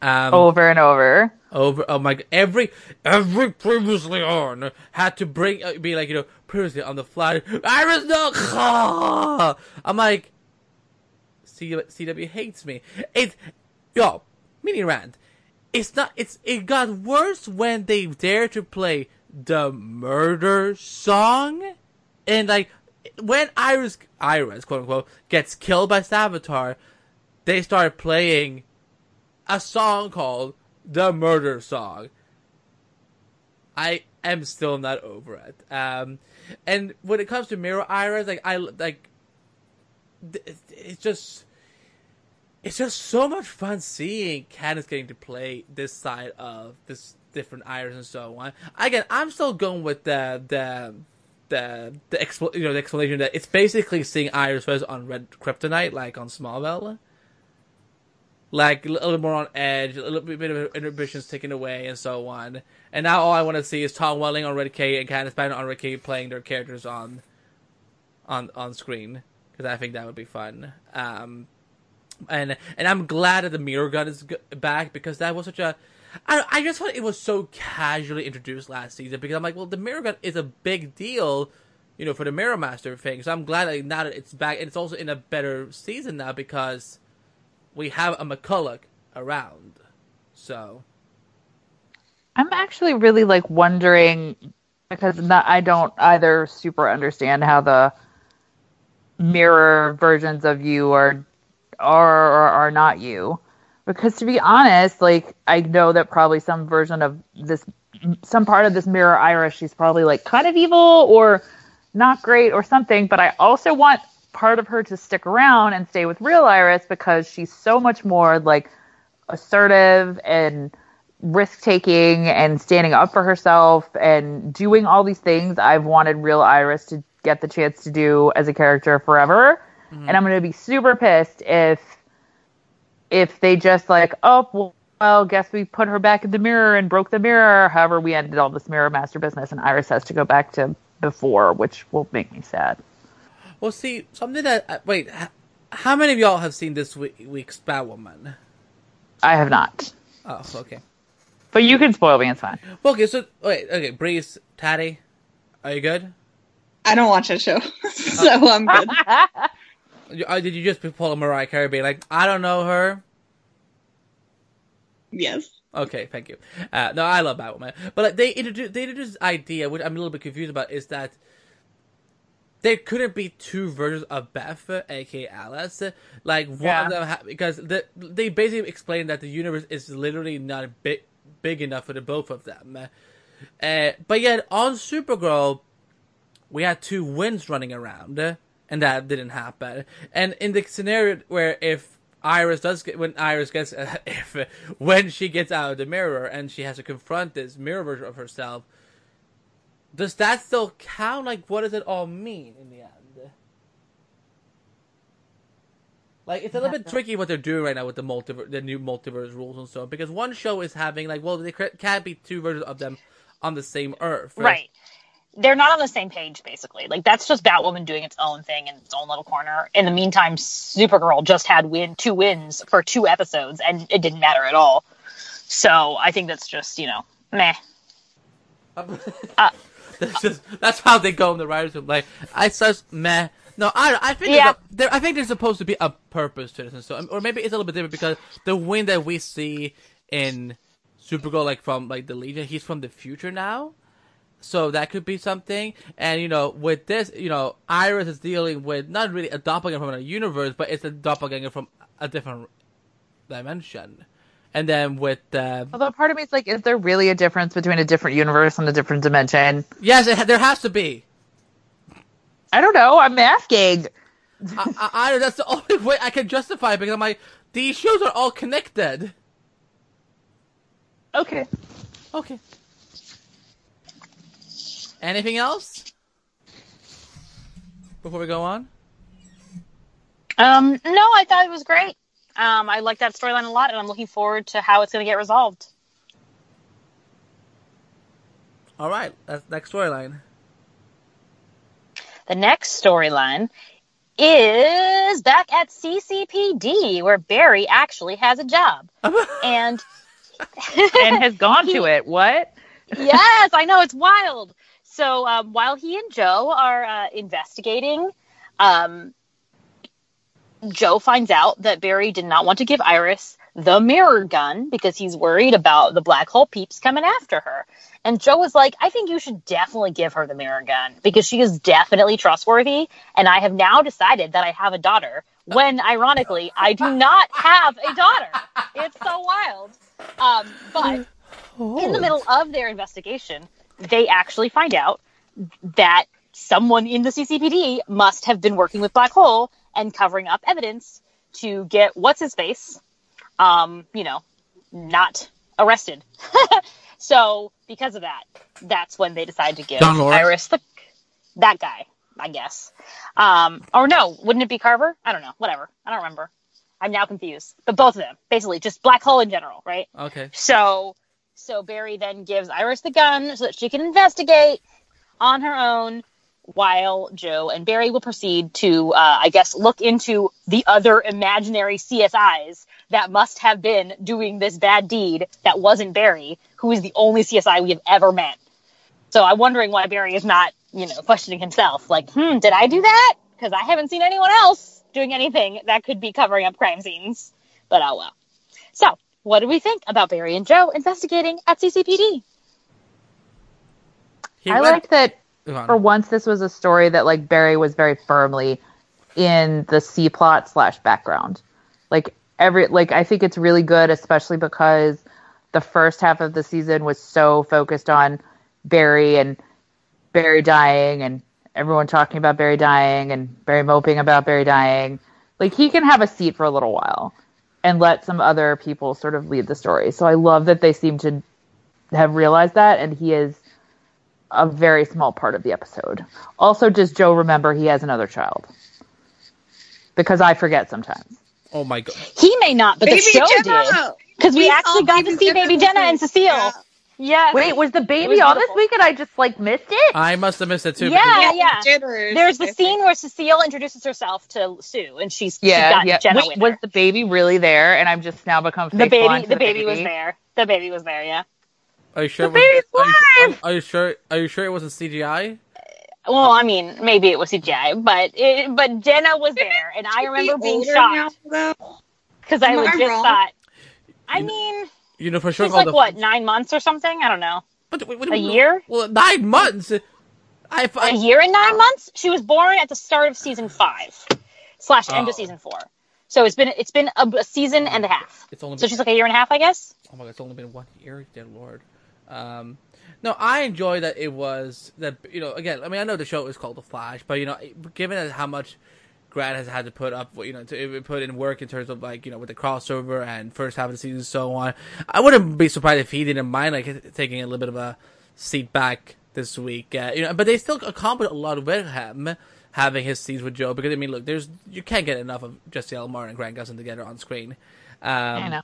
Um, over and over. Over oh my god every every previously on had to bring uh, be like you know previously on the fly Iris no I'm like CW hates me. It's yo, mini rant. It's not. It's it got worse when they dare to play the murder song, and like when Iris Iris quote unquote gets killed by Savitar, they start playing a song called the murder song. I am still not over it. Um, and when it comes to Mirror Iris, like I like, it's just it's just so much fun seeing Candice getting to play this side of this different Iris and so on. Again, I'm still going with the the the the expl- you know the explanation that it's basically seeing Iris first on Red Kryptonite, like on Smallville. Like a little more on edge, a little bit of inhibitions taken away, and so on. And now all I want to see is Tom Welling on Red K and Candice Bergen on Red K playing their characters on on on screen because I think that would be fun. Um, and and I'm glad that the mirror gun is back because that was such a. I, I just thought it was so casually introduced last season because I'm like, well, the mirror gun is a big deal, you know, for the Mirror Master thing. So I'm glad that now that it's back, and it's also in a better season now because we have a McCulloch around. So I'm actually really like wondering because not, I don't either super understand how the mirror versions of you are are or are not you. Because to be honest, like I know that probably some version of this, some part of this mirror Iris, she's probably like kind of evil or not great or something. But I also want part of her to stick around and stay with real Iris because she's so much more like assertive and risk taking and standing up for herself and doing all these things I've wanted real Iris to get the chance to do as a character forever. Mm-hmm. And I'm going to be super pissed if if they just like, oh, well, well, guess we put her back in the mirror and broke the mirror. However, we ended all this mirror master business, and Iris has to go back to before, which will make me sad. Well, see, something that uh, wait, how many of y'all have seen this week, week's Batwoman? I have not. Oh, okay. But you can spoil me. It's fine. Okay, so wait, okay, Breeze, Taddy, are you good? I don't watch that show, <laughs> so I'm good. <laughs> Uh, did you just pull a Mariah Carey being like, I don't know her? Yes. Okay, thank you. Uh, no, I love Batwoman, but like, they introduced they introduced this idea, which I'm a little bit confused about, is that there couldn't be two versions of Beth, aka Alice. Like one Yeah. of them, ha- because the, they basically explained that the universe is literally not big big enough for the both of them. Uh, but yet on Supergirl, we had two Winns running around, uh, and that didn't happen. And in the scenario where if Iris does get when Iris gets <laughs> if when she gets out of the mirror and she has to confront this mirror version of herself, does that still count? Like, what does it all mean in the end? Like, it's a little bit tricky what they're doing right now with the multiverse, the new multiverse rules and so on. Because one show is having like, well, they can't be two versions of them on the same Earth, Right. They're not on the same page, basically. Like that's just Batwoman doing its own thing in its own little corner. In the meantime, Supergirl just had Winn two Winns for two episodes, and it didn't matter at all. So I think that's just you know meh. <laughs> Uh, that's just that's how they go in the writers' room. Like, I says meh. No, I I think Yeah. there I think there's supposed to be a purpose to this, and so or maybe it's a little bit different because the Winn that we see in Supergirl, like from like the Legion, he's from the future now. So that could be something. And, you know, with this, you know, Iris is dealing with not really a doppelganger from another universe, but it's a doppelganger from a different dimension. And then with, uh, Although part of me is like, is there really a difference between a different universe and a different dimension? yes, it, ha- there has to be. I don't know. I'm asking. I, I, I, that's the only way I can justify it because I'm like, these shows are all connected. Okay. Okay. Anything else? Before we go on? Um, no, I thought it was great. Um, I like that storyline a lot, and I'm looking forward to how it's going to get resolved. All right, that's next storyline. The next storyline is back at CCPD, where Barry actually has a job. <laughs> and <laughs> And has gone to it. What? yes, I know it's wild. So um, while he and Joe are uh, investigating, um, Joe finds out that Barry did not want to give Iris the mirror gun because he's worried about the black hole peeps coming after her. And Joe was like, I think you should definitely give her the mirror gun because she is definitely trustworthy. And I have now decided that I have a daughter when, ironically, I do not have a daughter. It's so wild. Um, but in the middle of their investigation, they actually find out that someone in the CCPD must have been working with Black Hole and covering up evidence to get what's his face, um, you know, not arrested. <laughs> so because of that, that's when they decide to give Don Iris the that guy, I guess. Um, or no, wouldn't it be Carver? I don't know. Whatever. I don't remember. I'm now confused. But both of them, basically, just Black Hole in general, right? Okay. So, so Barry then gives Iris the gun so that she can investigate on her own, while Joe and Barry will proceed to, uh, I guess, look into the other imaginary CSIs that must have been doing this bad deed that wasn't Barry, who is the only CSI we have ever met. So I'm wondering why Barry is not, you know, questioning himself, like, hmm, did I do that? Because I haven't seen anyone else doing anything that could be covering up crime scenes. But oh well. So, what do we think about Barry and Joe investigating at CCPD? He I went- like that on. for once this was a story that like Barry was very firmly in the C plot slash background. Like every like I think it's really good, especially because the first half of the season was so focused on Barry and Barry dying and everyone talking about Barry dying and Barry moping about Barry dying. Like he can have a seat for a little while and let some other people sort of lead the story. So I love that they seem to have realized that and he is a very small part of the episode. Also, does Joe remember he has another child? Because I forget sometimes. oh my god. He may not, but the show did. Because we, We actually got to see Baby Jenna and. Cecile. Yeah. Yeah. Wait, was the was baby on this beautiful. week and I just like missed it? I must have missed it too. Yeah. yeah. Jitters. There's the scene where Cecile introduces herself to Sue, and she's she's Yeah, got yeah. Jenna Wait, was the baby really there? And I've just now become The fake baby, blind to the baby was there. The baby was there. Yeah. Are you sure? The it baby's was, are, you, alive! are, are you sure? Are you sure it wasn't CGI? Well, I mean, maybe it was CGI, but it, but Jenna was there, and I remember being shocked because I Am I legit wrong? thought. I mean, You know for sure. Called like the- what nine months or something. I don't know. What, what, what, A year? Well, nine months. I, I A year and nine months. She was born at the start of season five slash end Oh. of season four. So it's been it's been a, a season and a half. It's only been... So she's like a year and a half, I guess. Oh my god, it's only been one year, dear lord. Um, no, I enjoy that it was that you know again. I mean, I know the show is called The Flash, but you know, given how much Grant has had to put up, you know, to put in work in terms of like you know with the crossover and first half of the season and so on, I wouldn't be surprised if he didn't mind like taking a little bit of a seat back this week. Uh, you know, but they still accomplished a lot with him having his scenes with Joe because I mean, look, there's you can't get enough of Jesse L. Martin and Grant Gustin together on screen. Um, I know.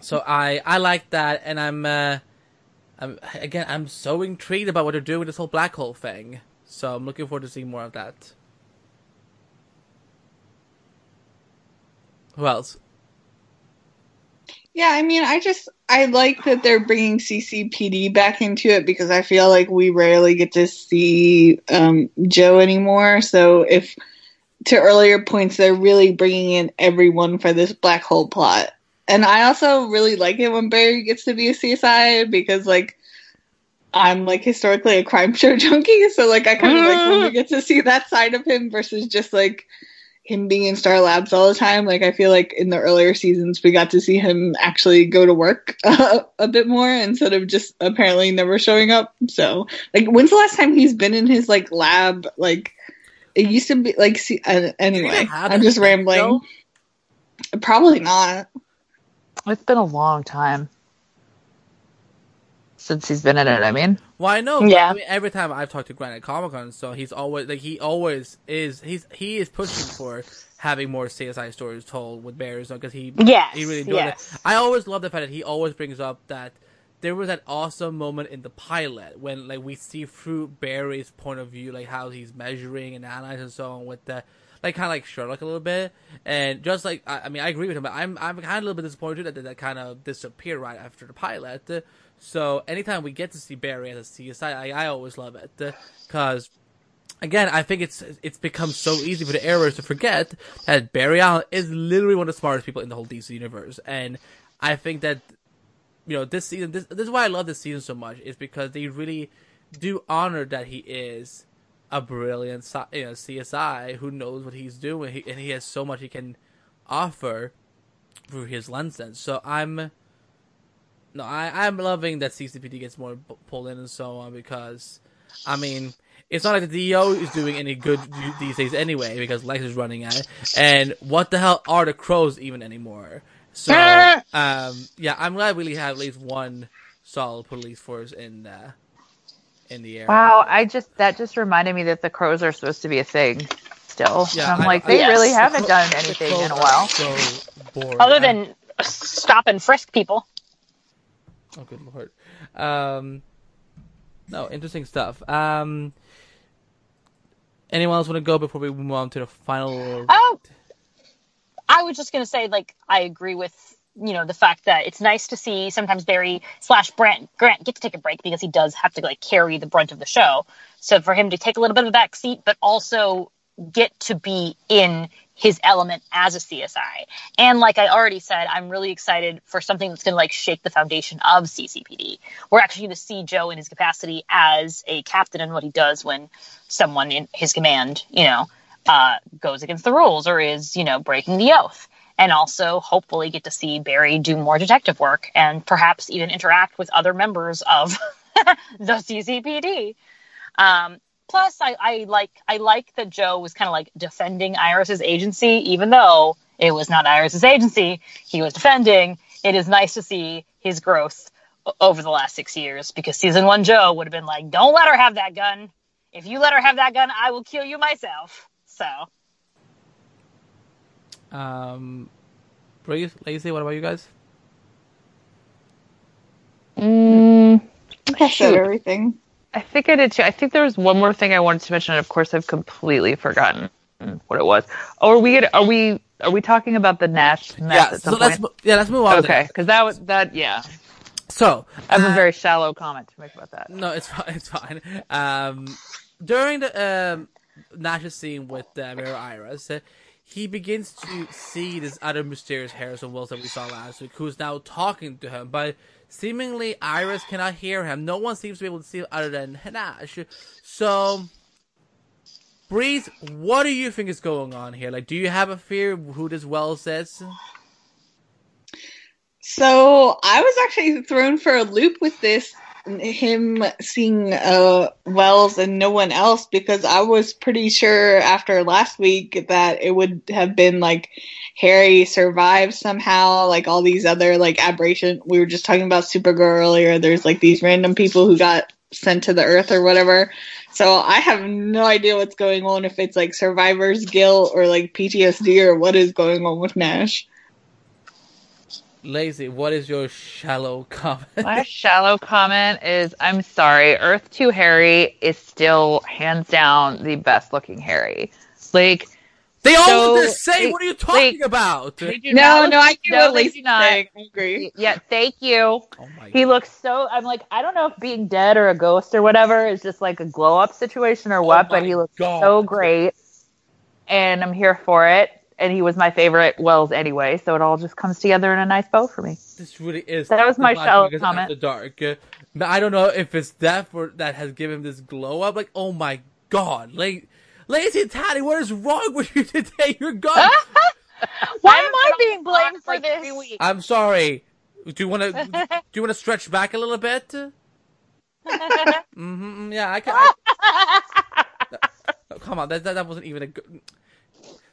so I I like that, and I'm uh, I'm again I'm so intrigued about what they're doing with this whole black hole thing. So I'm looking forward to seeing more of that. Who else? Yeah, I mean, I just I like that they're bringing CCPD back into it because I feel like we rarely get to see um, Joe anymore. So if to earlier points, they're really bringing in everyone for this black hole plot, and I also really like it when Barry gets to be a CSI because like. I'm like historically a crime show <laughs> junkie, so like I kind of like when we <laughs> get to see that side of him versus just like him being in Star Labs all the time. Like I feel like in the earlier seasons we got to see him actually go to work uh, <laughs> a bit more instead of just apparently never showing up. So like when's the last time he's been in his like lab? Like it used to be like see, uh, anyway. I'm just thing, rambling. Probably not. It's been a long time since he's been in it. I mean, Well, I know. but, Yeah. I mean, every time I've talked to Grant at Comic Con, so he's always like he always is. He's he is pushing for having more CSI stories told with Barry, because he Yes, he really enjoys yes. it. I always love the fact that he always brings up that there was that awesome moment in the pilot when like we see through Barry's point of view, like how he's measuring and analyzing and so on with the like kind of like Sherlock a little bit, and just like I, I mean I agree with him, but I'm I'm kind of a little bit disappointed that that, that kind of disappeared right after the pilot. So anytime we get to see Barry as a CSI, I, I always love it because again, I think it's it's become so easy for the errors to forget that Barry Allen is literally one of the smartest people in the whole DC universe, and I think that you know this season, this this is why I love this season so much, is because they really do honor that he is a brilliant you know, CSI who knows what he's doing, and he has so much he can offer through his lenses. So I'm. No, I, I'm loving that CCPD gets more p- pulled in and so on because, I mean, it's not like the DEO is doing any good these days anyway because Lex is running at it. And what the hell are the crows even anymore? So, <laughs> um, yeah, I'm glad we have at least one solid police force in uh, in the area. wow! I just that just reminded me that the crows are supposed to be a thing still. Yeah, I'm I- like, I- they Yes. really The haven't cro- done anything in a while. So bored. Other I'm- than stop and frisk people. Oh, good lord. Um, no, interesting stuff. Um, anyone else want to go before we move on to the final? Oh, I was just gonna say, like, I agree with you know the fact that it's nice to see sometimes Barry slash Grant Grant get to take a break because he does have to like carry the brunt of the show. So for him to take a little bit of a back seat, but also get to be in his element as a CSI. And like I already said, I'm really excited for something that's going to like shake the foundation of CCPD. We're actually going to see Joe in his capacity as a captain and what he does when someone in his command, you know, uh, goes against the rules or is, you know, breaking the oath. And also hopefully get to see Barry do more detective work and perhaps even interact with other members of <laughs> the CCPD. Um, plus, I, I like I like that Joe was kind of like defending Iris's agency, even though it was not Iris's agency. He was defending. It is nice to see his growth over the last six years because season one Joe would have been like, "Don't let her have that gun. If you let her have that gun, I will kill you myself." So Um, Breeze, Lacy, what about you guys? Mm, I said everything. I think I did too. I think there was one more thing I wanted to mention, and of course I've completely forgotten what it was. Oh, are we gonna, are we are we talking about the Nash mess yeah, at so let's point? yeah let's move on. Okay, because that was that. Yeah, So I have uh, a very shallow comment to make about that. No, it's fine. <laughs> It's fine. Um, during the um, Nash's scene with uh, Mirror Iris, uh, he begins to see this other mysterious Harrison Wells that we saw last week, who's now talking to him, but seemingly Iris cannot hear him. No one seems to be able to see him other than Nash. So, Breeze, what do you think is going on here? Like, do you have a fear who this Wells is? So I was actually thrown for a loop with this, him seeing uh, Wells and no one else, because I was pretty sure after last week that it would have been like Harry survived somehow, like all these other like aberration. We were just talking about Supergirl earlier. There's like these random people who got sent to the Earth or whatever. So I have no idea what's going on if it's like survivor's guilt or like PTSD or what is going on with Nash. Lacy, what is your shallow comment? My shallow comment is I'm sorry, Earth 2 Harry is still hands down the best looking Harry. Like, they all So, look the same. they- what are you talking they- about? they No, look- no, I get no, what they Lacy's do not. saying. I agree. Yeah, thank you. Oh my He looks so. I'm like, I don't know if being dead or a ghost or whatever is just like a glow up situation or oh what, but Oh my he looks God. so great, and I'm here for it. And he was my favorite Wells anyway, so it all just comes together in a nice bow for me. This really is. That was my Black shallow comment. The dark. Uh, I don't know if it's death for, that has given him this glow up. Like, oh my god, like, Lacy and Taddy, what is wrong with you <laughs> today? You're gone. <laughs> Why am I being blamed for like this? three. I'm sorry. Do you want to? <laughs> do you want to stretch back a little bit? mm-hmm, yeah, I can. I, come on, that, that that wasn't even a good.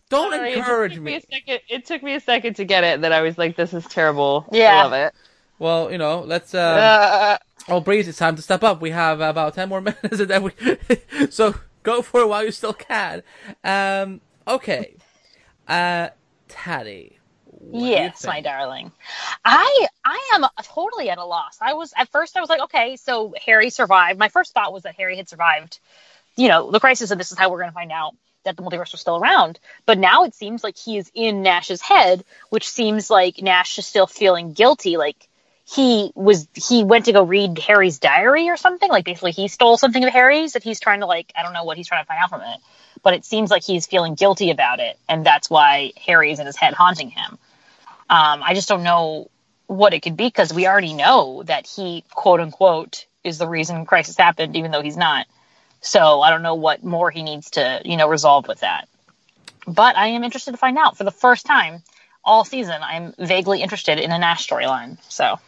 Don't Sorry, it encourage took me. a second, it took me a second to get it. That I was like, "This is terrible." Yeah. I love it. Well, you know, let's. Um, Uh, Oh, Breeze, it's time to step up. We have about 10 more <laughs> minutes and then we, <laughs> so go for it while you still can. Um, okay. Uh, Taddy. what Yes, my darling. I I am totally at a loss. I was at first I was like, okay, so Harry survived. My first thought was that Harry had survived, you know, the crisis, and this is how we're going to find out that the multiverse was still around. But now it seems like he is in Nash's head, which seems like Nash is still feeling guilty. Like he was, he went to go read Harry's diary or something. Like basically, he stole something of Harry's that he's trying to like, I don't know what he's trying to find out from it. But it seems like he's feeling guilty about it, and that's why Harry is in his head haunting him. Um, I just don't know what it could be because we already know that he, quote unquote, is the reason crisis happened, even though he's not. So I don't know what more he needs to, you know, resolve with that. But I am interested to find out for the first time all season. I'm vaguely interested in a Nash storyline. So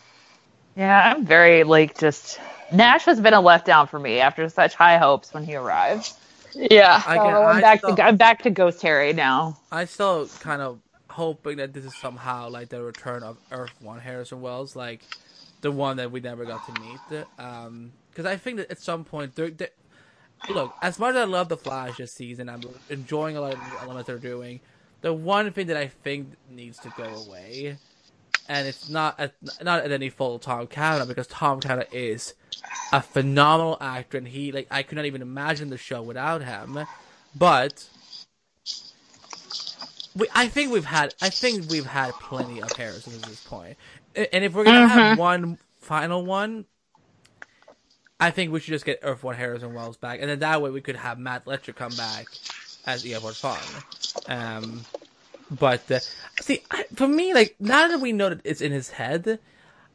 yeah, I'm very like just. Nash has been a letdown for me after such high hopes when he arrived. yeah, I, So can, I'm back still, to I'm back to Ghost Harry now. I still kind of hoping that this is somehow like the return of Earth One Harrison Wells, like the one that we never got to meet. Um, because I think that at some point, they're, they look as much as I love the Flash this season, I'm enjoying a lot of the elements they're doing. The one thing that I think needs to go away, and it's not at, not at any fault of Tom Cavanagh because Tom Cavanagh is a phenomenal actor, and he like I could not even imagine the show without him. But we, I think we've had I think we've had plenty of Harrisons at this and if we're gonna have mm-hmm. one final one, I think we should just get Earth One Harrison Wells back, and then that way we could have Matt Letscher come back as Eobard Thawne. Um, but uh, see, I, for me, like now that we know that it's in his head,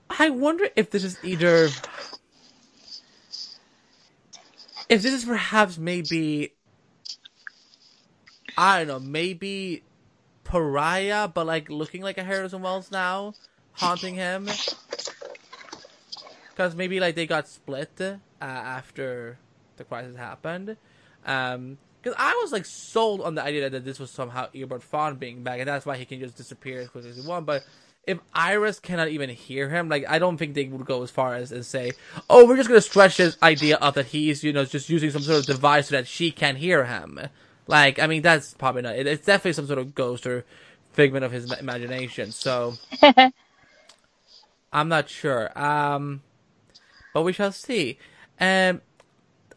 I wonder if this is either if this is perhaps maybe I don't know, maybe Pariah, but like looking like a Harrison Wells now, haunting him. Because maybe like they got split uh, after the crisis happened. Um, because I was like sold on the idea that this was somehow Eobard Thawne being back, and that's why he can just disappear as quickly as he wants. But if Iris cannot even hear him, like I don't think they would go as far as and say, "Oh, we're just gonna stretch this idea up that he's you know just using some sort of device so that she can hear him." Like, I mean, that's probably not. It, it's definitely some sort of ghost or figment of his imagination. So <laughs> I'm not sure. Um, but we shall see. Um,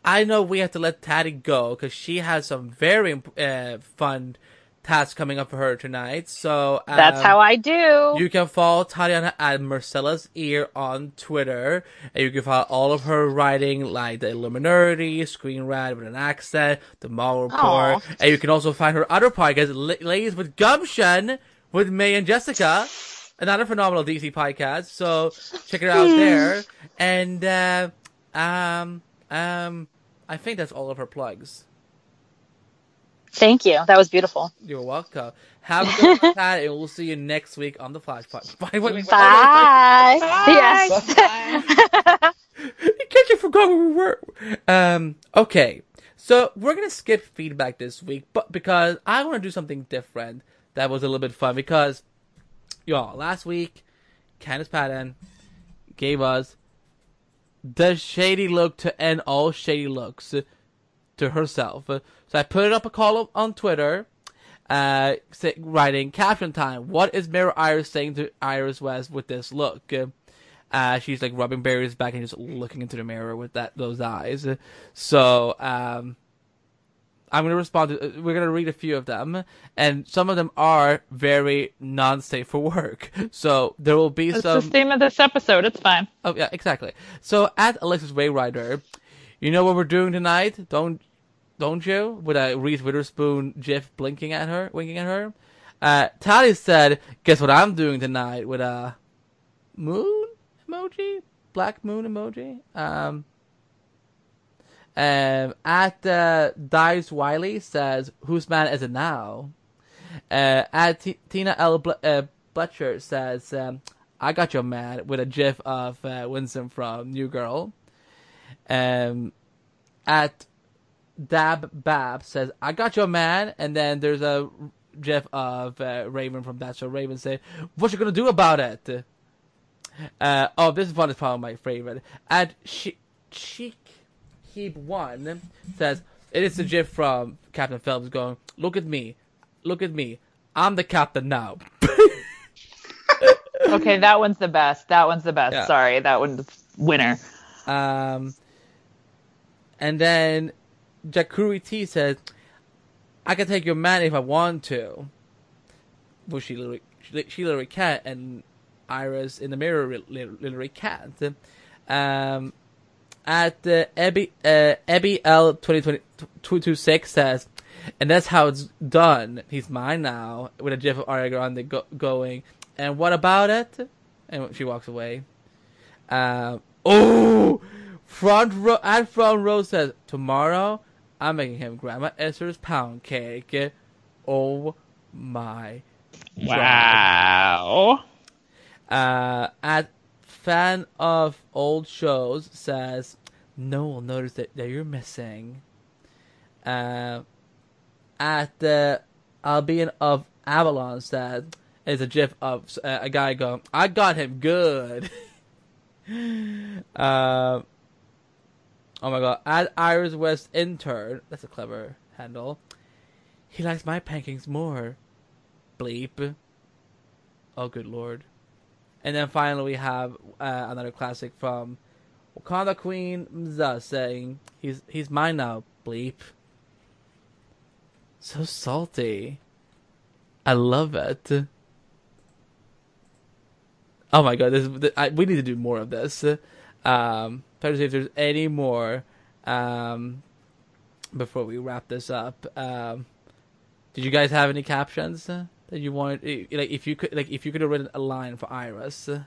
I know we have to let Taddy go because she has some very uh, fun tasks coming up for her tonight. So um, That's how I do. You can follow Tatiana at Marcella's Ear on Twitter, and you can follow all of her writing, like the Illuminerdi, Screen Rad with an accent, the Mall Report, Aw. and you can also find her other podcast, La- Ladies with Gumption, with May and Jessica, another phenomenal DC podcast. So check it out there, <laughs> and uh, um um, I think that's all of her plugs. Thank you. That was beautiful. You're welcome. Have a good time, <laughs> and we'll see you next week on the Flash Pod. <laughs> Bye. Wait, wait, wait, Bye. Bye. Yes. In case you forgot where we were. Um, okay. So we're gonna skip feedback this week, but because I want to do something different that was a little bit fun because y'all last week Candice Patton gave us the shady look to end all shady looks to herself. So I put up a column on Twitter, uh, writing caption time. What is Mirror Iris saying to Iris West with this look? Uh, she's like rubbing Barry's back and just looking into the mirror with that those eyes. So um, I'm gonna respond. To, we're gonna read a few of them, and some of them are very non-safe for work. <laughs> So there will be It's some. the theme of this episode. It's fine. Oh yeah, exactly. So at Alexis Wayrider, you know what we're doing tonight? Don't don't you? With a Reese Witherspoon gif blinking at her, winking at her. Uh, Tally said, "Guess what I'm doing tonight?" With a moon emoji, black moon emoji. Um. Um, at uh, Dice Wiley says, "Whose man is it now?" Uh, at T- Tina L. Ble- uh, Bletcher says, um, "I got your man" with a GIF of uh, Winston from New Girl. Um, at Dab Bab says, "I got your man," and then there's a GIF of uh, Raven from That's So. Raven say, "What you gonna do about it?" Uh, oh, this one is probably my favorite. At She- Cheek Heap One says, "It is a GIF from Captain Phillips going, look at me, look at me, I'm the captain now." <laughs> Okay, that one's the best. That one's the best. Yeah. Sorry, that one's winner. Um, and then Jakuri T says, "I can take your man if I want to." Well, she literally, she, she literally can't, and Iris in the mirror li- li- literally can't. Um, at the Ebby uh, Ebby L twenty twenty two two six says, and that's how it's done. He's mine now. With a gif of Ariana Grande go- going, and what about it? And she walks away. Um, oh, front row at front row says tomorrow I'm making him Grandma Esther's pound cake. Oh my! Wow. Uh, at fan of old shows says no will notice that, that you're missing. Uh, at the Albion of Avalon said is a gif of uh, a guy going, "I got him good." <laughs> uh, oh my god! At Iris West intern, that's a clever handle. He likes my pancakes more. Bleep. Oh, good lord. And then finally we have uh, another classic from Wakanda Queen Mza saying, "He's he's mine now." Bleep. So salty. I love it. Oh my god, this is, th- I, we need to do more of this. Um, try to see if there's any more um, before we wrap this up. Um, did you guys have any captions that you wanted? Like, if you could, like, if you could have written a line for Iris, uh,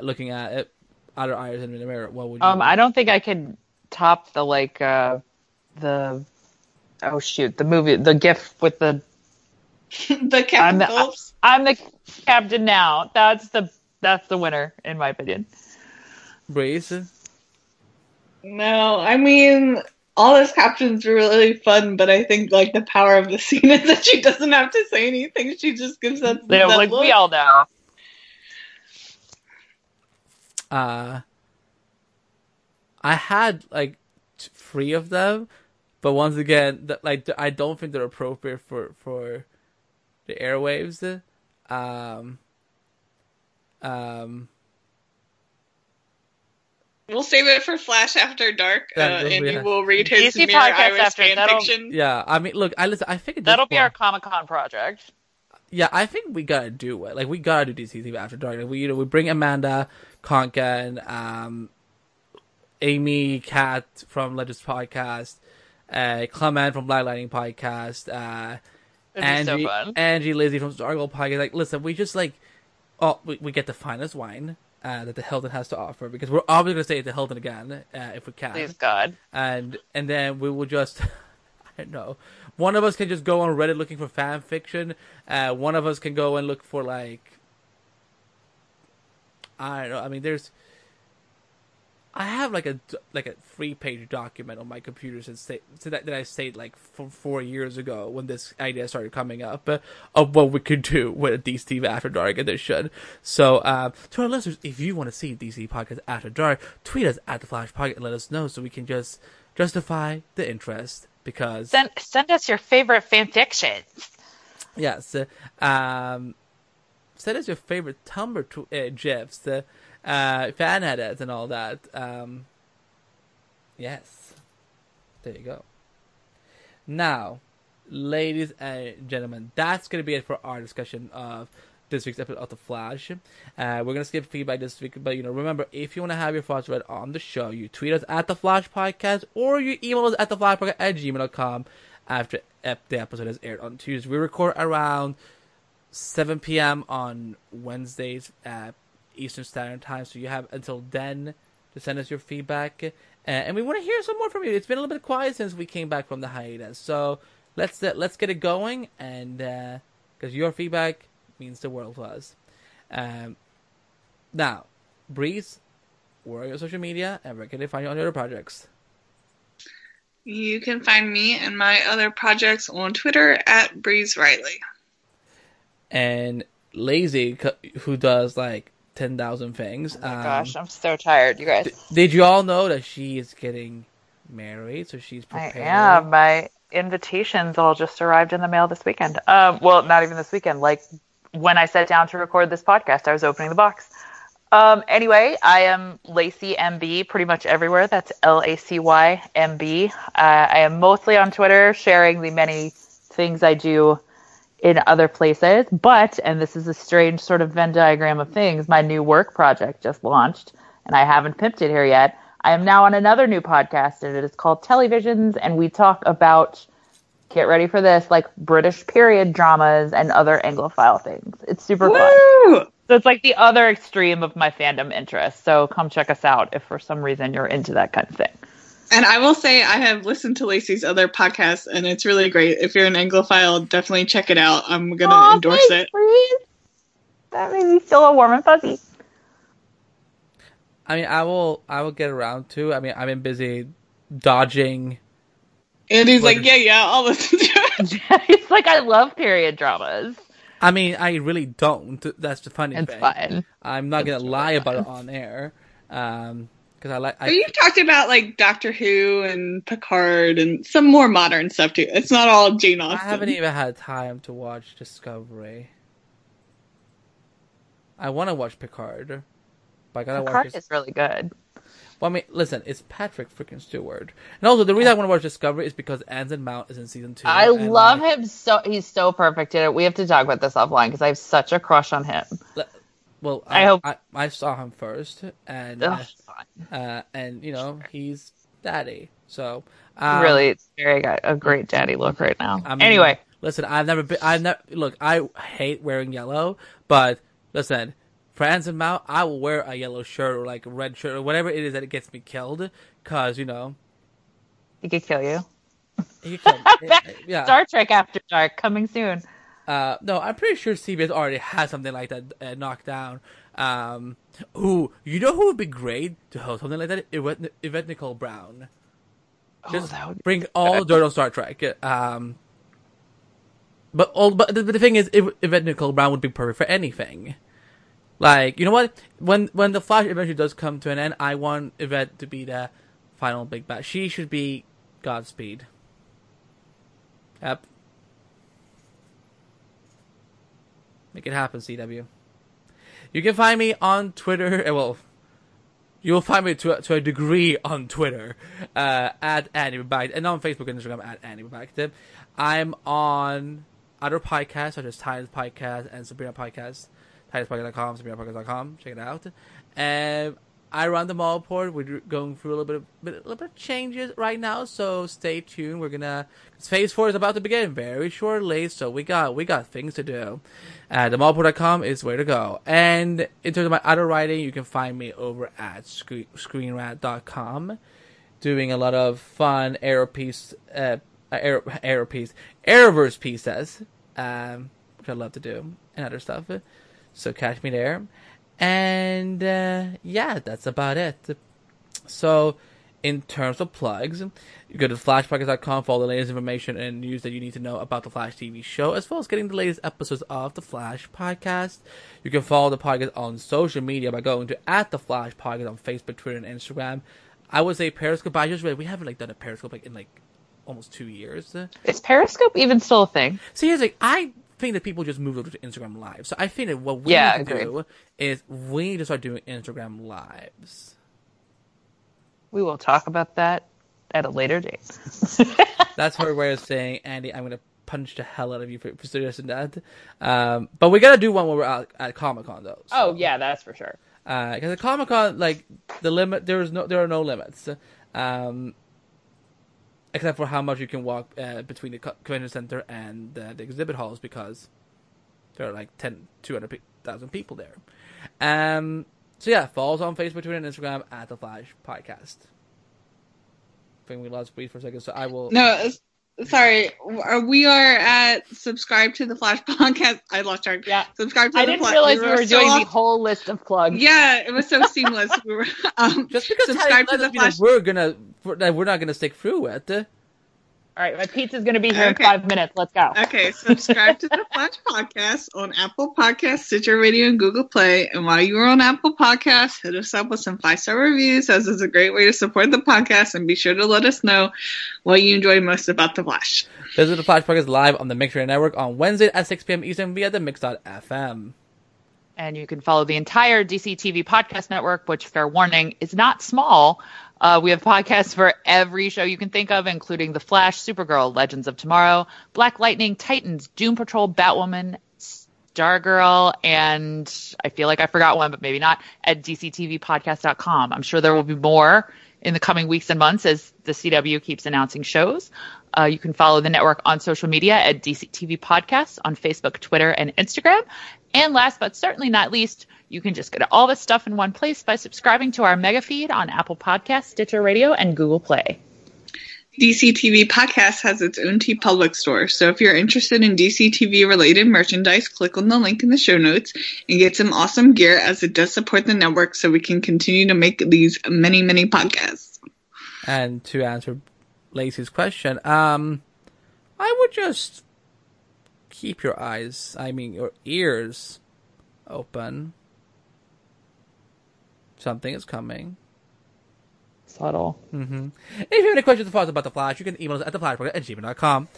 looking at it, other Iris in the mirror, what would you? Um, I don't think I could top the like uh the oh shoot the movie the gif with the <laughs> the I'm Captain the, I'm the captain now. That's the that's the winner in my opinion. Breeze. No, I mean all those captions were really fun, but I think like the power of the <laughs> scene is that she doesn't have to say anything. She just gives us Yeah, that like look. we all know. uh I had like three of them, but once again, th- like th- I don't think they're appropriate for for the airwaves. Um, um, We'll save it for Flash After Dark, uh, That will and be- you will read his DC Mirror podcast Iris after, fan fiction. Yeah, I mean, look, I listen. I think That'll be our Comic Con project. Yeah, I think we gotta do it. Like we gotta do DC TV After Dark. Like, we you know we bring Amanda, Conka, and um, Amy, Kat from Legends Podcast, uh, Clement from Black Lightning Podcast, uh, It'd be so Angie, fun. Angie, Lizzie from Stargirl Podcast. Like, listen, we just like, oh, we, we get the finest wine. Uh, that the Hilton has to offer because we're obviously going to stay at the Hilton again uh, if we can Please God. and and then we will just <laughs> I don't know. One of us can just go on Reddit looking for fan fiction. Uh, one of us can go and look for like I don't know. I mean, there's I have like a like a three page document on my computer since say, so that, that I saved like f- four years ago when this idea started coming up uh, of what we could do <laughs> with DC After Dark edition. So uh, to our listeners, if you want to see DC podcast After Dark, tweet us at the Flash Podcast and let us know so we can just justify the interest because Send send us your favorite fan fictions. Yes. uh, Um, send us your favorite Tumblr tw- uh, gifs, the uh, fan edits, and all that. Um, yes. There you go. Now, ladies and gentlemen, that's going to be it for our discussion of this week's episode of The Flash. Uh, we're going to skip feedback this week, but you know, remember, if you want to have your thoughts read on the show, you tweet us at The Flash Podcast or you email us at TheFlashPodcast at gmail.com after ep- the episode is aired on Tuesday. We record around 7 p.m. on Wednesdays at Eastern Standard Time, so you have until then to send us your feedback. Uh, and we want to hear some more from you. It's been a little bit quiet since we came back from the hiatus, so let's uh, let's get it going. And because your feedback means the world to us. Um, now, Breeze, where are your social media, and where can they find you on your other projects? You can find me and my other projects on Twitter at Breeze Riley. And Lacy, who does like ten thousand things. Oh my um, gosh, I'm so tired, you guys. Did you all know that she is getting married? So she's I prepared. am. My invitations all just arrived in the mail this weekend. Um, well, not even this weekend. Like when I sat down to record this podcast, I was opening the box. Um, anyway, I am Lacy MB pretty much everywhere. That's L A C Y M B. Uh, I am mostly on Twitter, sharing the many things I do in other places. But, and this is a strange sort of Venn diagram of things, my new work project just launched, and I haven't pimped it here yet. I am now on another new podcast, and it is called Televisions, and we talk about, get ready for this, like British period dramas and other Anglophile things. It's super fun. So it's like the other extreme of my fandom interest. So come check us out if for some reason you're into that kind of thing. And I will say I have listened to Lacy's other podcasts, and it's really great. If you're an Anglophile, definitely check it out. I'm gonna Aw, endorse thanks, it. Breeze. That made me feel all warm and fuzzy. I mean, I will. I will get around to. I mean, I've been busy dodging. And he's What like, yeah, yeah, I'll listen to it. <laughs> it's like I love period dramas. I mean, I really don't. That's the funny It's thing. fun. I'm not gonna lie really about it on air, um, because I like. I, But you've talked about like Doctor Who and Picard and some more modern stuff too. It's not all Jane Austen. I haven't even had time to watch Discovery. I want to watch Picard, but I gotta watch. Picard Dis- is really good. Well, I mean, listen, it's Patrick freaking Stewart, and also the reason I want to watch Discovery is because Anson Mount is in season two. I love like, him so he's so perfect in it. We have to talk about this offline because I have such a crush on him. Well, I I, hope- I, I saw him first, and uh, uh, and you know he's daddy. So um, really, it's very got a great daddy look right now. I mean, anyway, listen, I've never been. I've never look. I hate wearing yellow, but listen, for Anson Mount, I will wear a yellow shirt or like a red shirt or whatever it is that it gets me killed. Cause you know, he could kill you. he can kill <laughs> yeah. Star Trek After Dark coming soon. Uh, no, I'm pretty sure CBS already has something like that uh, knocked down. Um, ooh, you know who would be great to host something like that? Yvette, Yvette Nicole Brown. Just oh, that would bring all dirt on Star Trek. Um, but all, but the, but the thing is, Yv- Yvette Nicole Brown would be perfect for anything. Like, you know what? When when the Flash eventually does come to an end, I want Yvette to be the final big bad. She should be Godspeed. Yep. Make it happen, CW. You can find me on Twitter. eh, Well, You'll find me to, to a degree on Twitter uh, at Babak, and on Facebook and Instagram at Babak. I'm on other podcasts such as Titus Podcast and Sabrina Podcast. TitusPodcast.com, SabrinaPodcast.com. Check it out. And I run the Marvel Report. We're going through a little bit of bit, a little bit of changes right now, so stay tuned. We're gonna phase four is about to begin very shortly, so we got we got things to do. Uh, themarvelreport.com is where to go. And in terms of my other writing, you can find me over at screen, screenrant.com, doing a lot of fun aero piece, uh, aero, aero piece, Arrowverse pieces, um, which I love to do, and other stuff. So catch me there. And uh, yeah, that's about it. So, in terms of plugs, you go to flashpodcast.com for all the latest information and news that you need to know about the Flash TV show, as well as getting the latest episodes of the Flash podcast. You can follow the podcast on social media by going to at the Flash podcast on Facebook, Twitter, and Instagram. I would say Periscope, but I just we haven't like done a Periscope like in like almost two years. Is Periscope even still a thing? See, here's like I think that people just moved over to Instagram Live. So I think that what we Yeah, need to do is we need to start doing Instagram Lives. We will talk about that at a later date. <laughs> That's her way of saying, Andy, I'm gonna punch the hell out of you for, for suggesting that. Um, but we gotta do one when we're out at Comic Con though. oh yeah, that's for sure. because at Comic Con, like the limit, there is no, there are no limits, um, except for how much you can walk uh, between the co- convention center and uh, the exhibit halls because there are like 10, 200,000 people there. Um, so yeah, follow us on Facebook, Twitter, and Instagram at the Flash Podcast. I think we lost Breeze for a second, so I will. No, sorry. Uh, We are at subscribe to the Flash podcast. I lost track. Yeah. Subscribe to I the didn't Flash. realize we were so doing the whole list of plugs. Yeah, it was so seamless. we were <laughs> um, Just because subscribe to the Flash. we're gonna we're not gonna stick through it. All right, my pizza's gonna be here Okay. in five minutes. Let's go. Okay, subscribe to the <laughs> Flash Podcast on Apple Podcasts, Stitcher Radio, and Google Play. And while you are on Apple Podcasts, hit us up with some five star reviews, as it's a great way to support the podcast. And be sure to let us know what you enjoy most about the Flash. Visit the Flash Podcast live on the Mixer Network on Wednesday at 6 p.m. Eastern via the Mix.fm. And you can follow the entire DC TV podcast network, which, fair warning, is not small. Uh, we have podcasts for every show you can think of, including The Flash, Supergirl, Legends of Tomorrow, Black Lightning, Titans, Doom Patrol, Batwoman, Stargirl, and I feel like I forgot one, but maybe not, at DCTVpodcast.com. I'm sure there will be more in the coming weeks and months as the CW keeps announcing shows. Uh, you can follow the network on social media at DCTV Podcasts on Facebook, Twitter, and Instagram. And last but certainly not least, you can just get all this stuff in one place by subscribing to our mega feed on Apple Podcasts, Stitcher Radio, and Google Play. DCTV Podcast has its own TeePublic store. So if you're interested in DCTV related merchandise, click on the link in the show notes and get some awesome gear as it does support the network so we can continue to make these many, many podcasts. And to answer Lacy's question, um, I would just keep your eyes, I mean your ears, open. Something is coming. Subtle. Mm-hmm. If you have any questions or thoughts about The Flash, you can email us at theflashpodcast at gmail.com.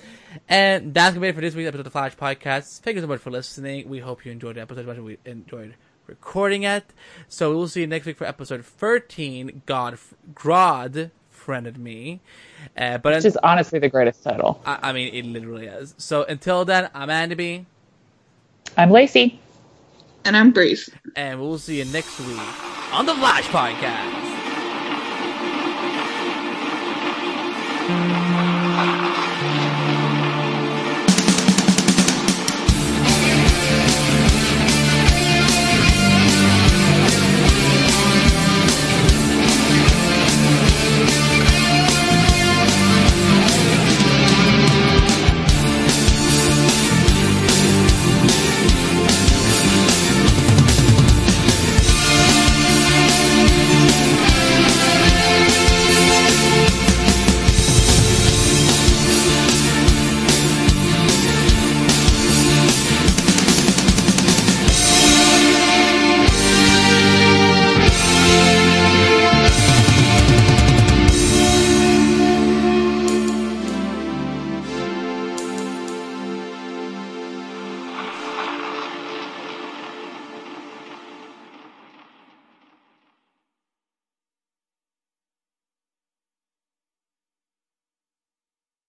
And that's going to be it for this week's episode of The Flash Podcast. Thank you so much for listening. We hope you enjoyed the episode as much as we enjoyed recording it. So we will see you next week for episode 13, God, God Friended Me. Uh, but Which is honestly the greatest title. I, I mean, it literally is. So until then, I'm Andy B, I'm Lacy. And I'm Breeze. and we'll see you next week on The Flash Podcast.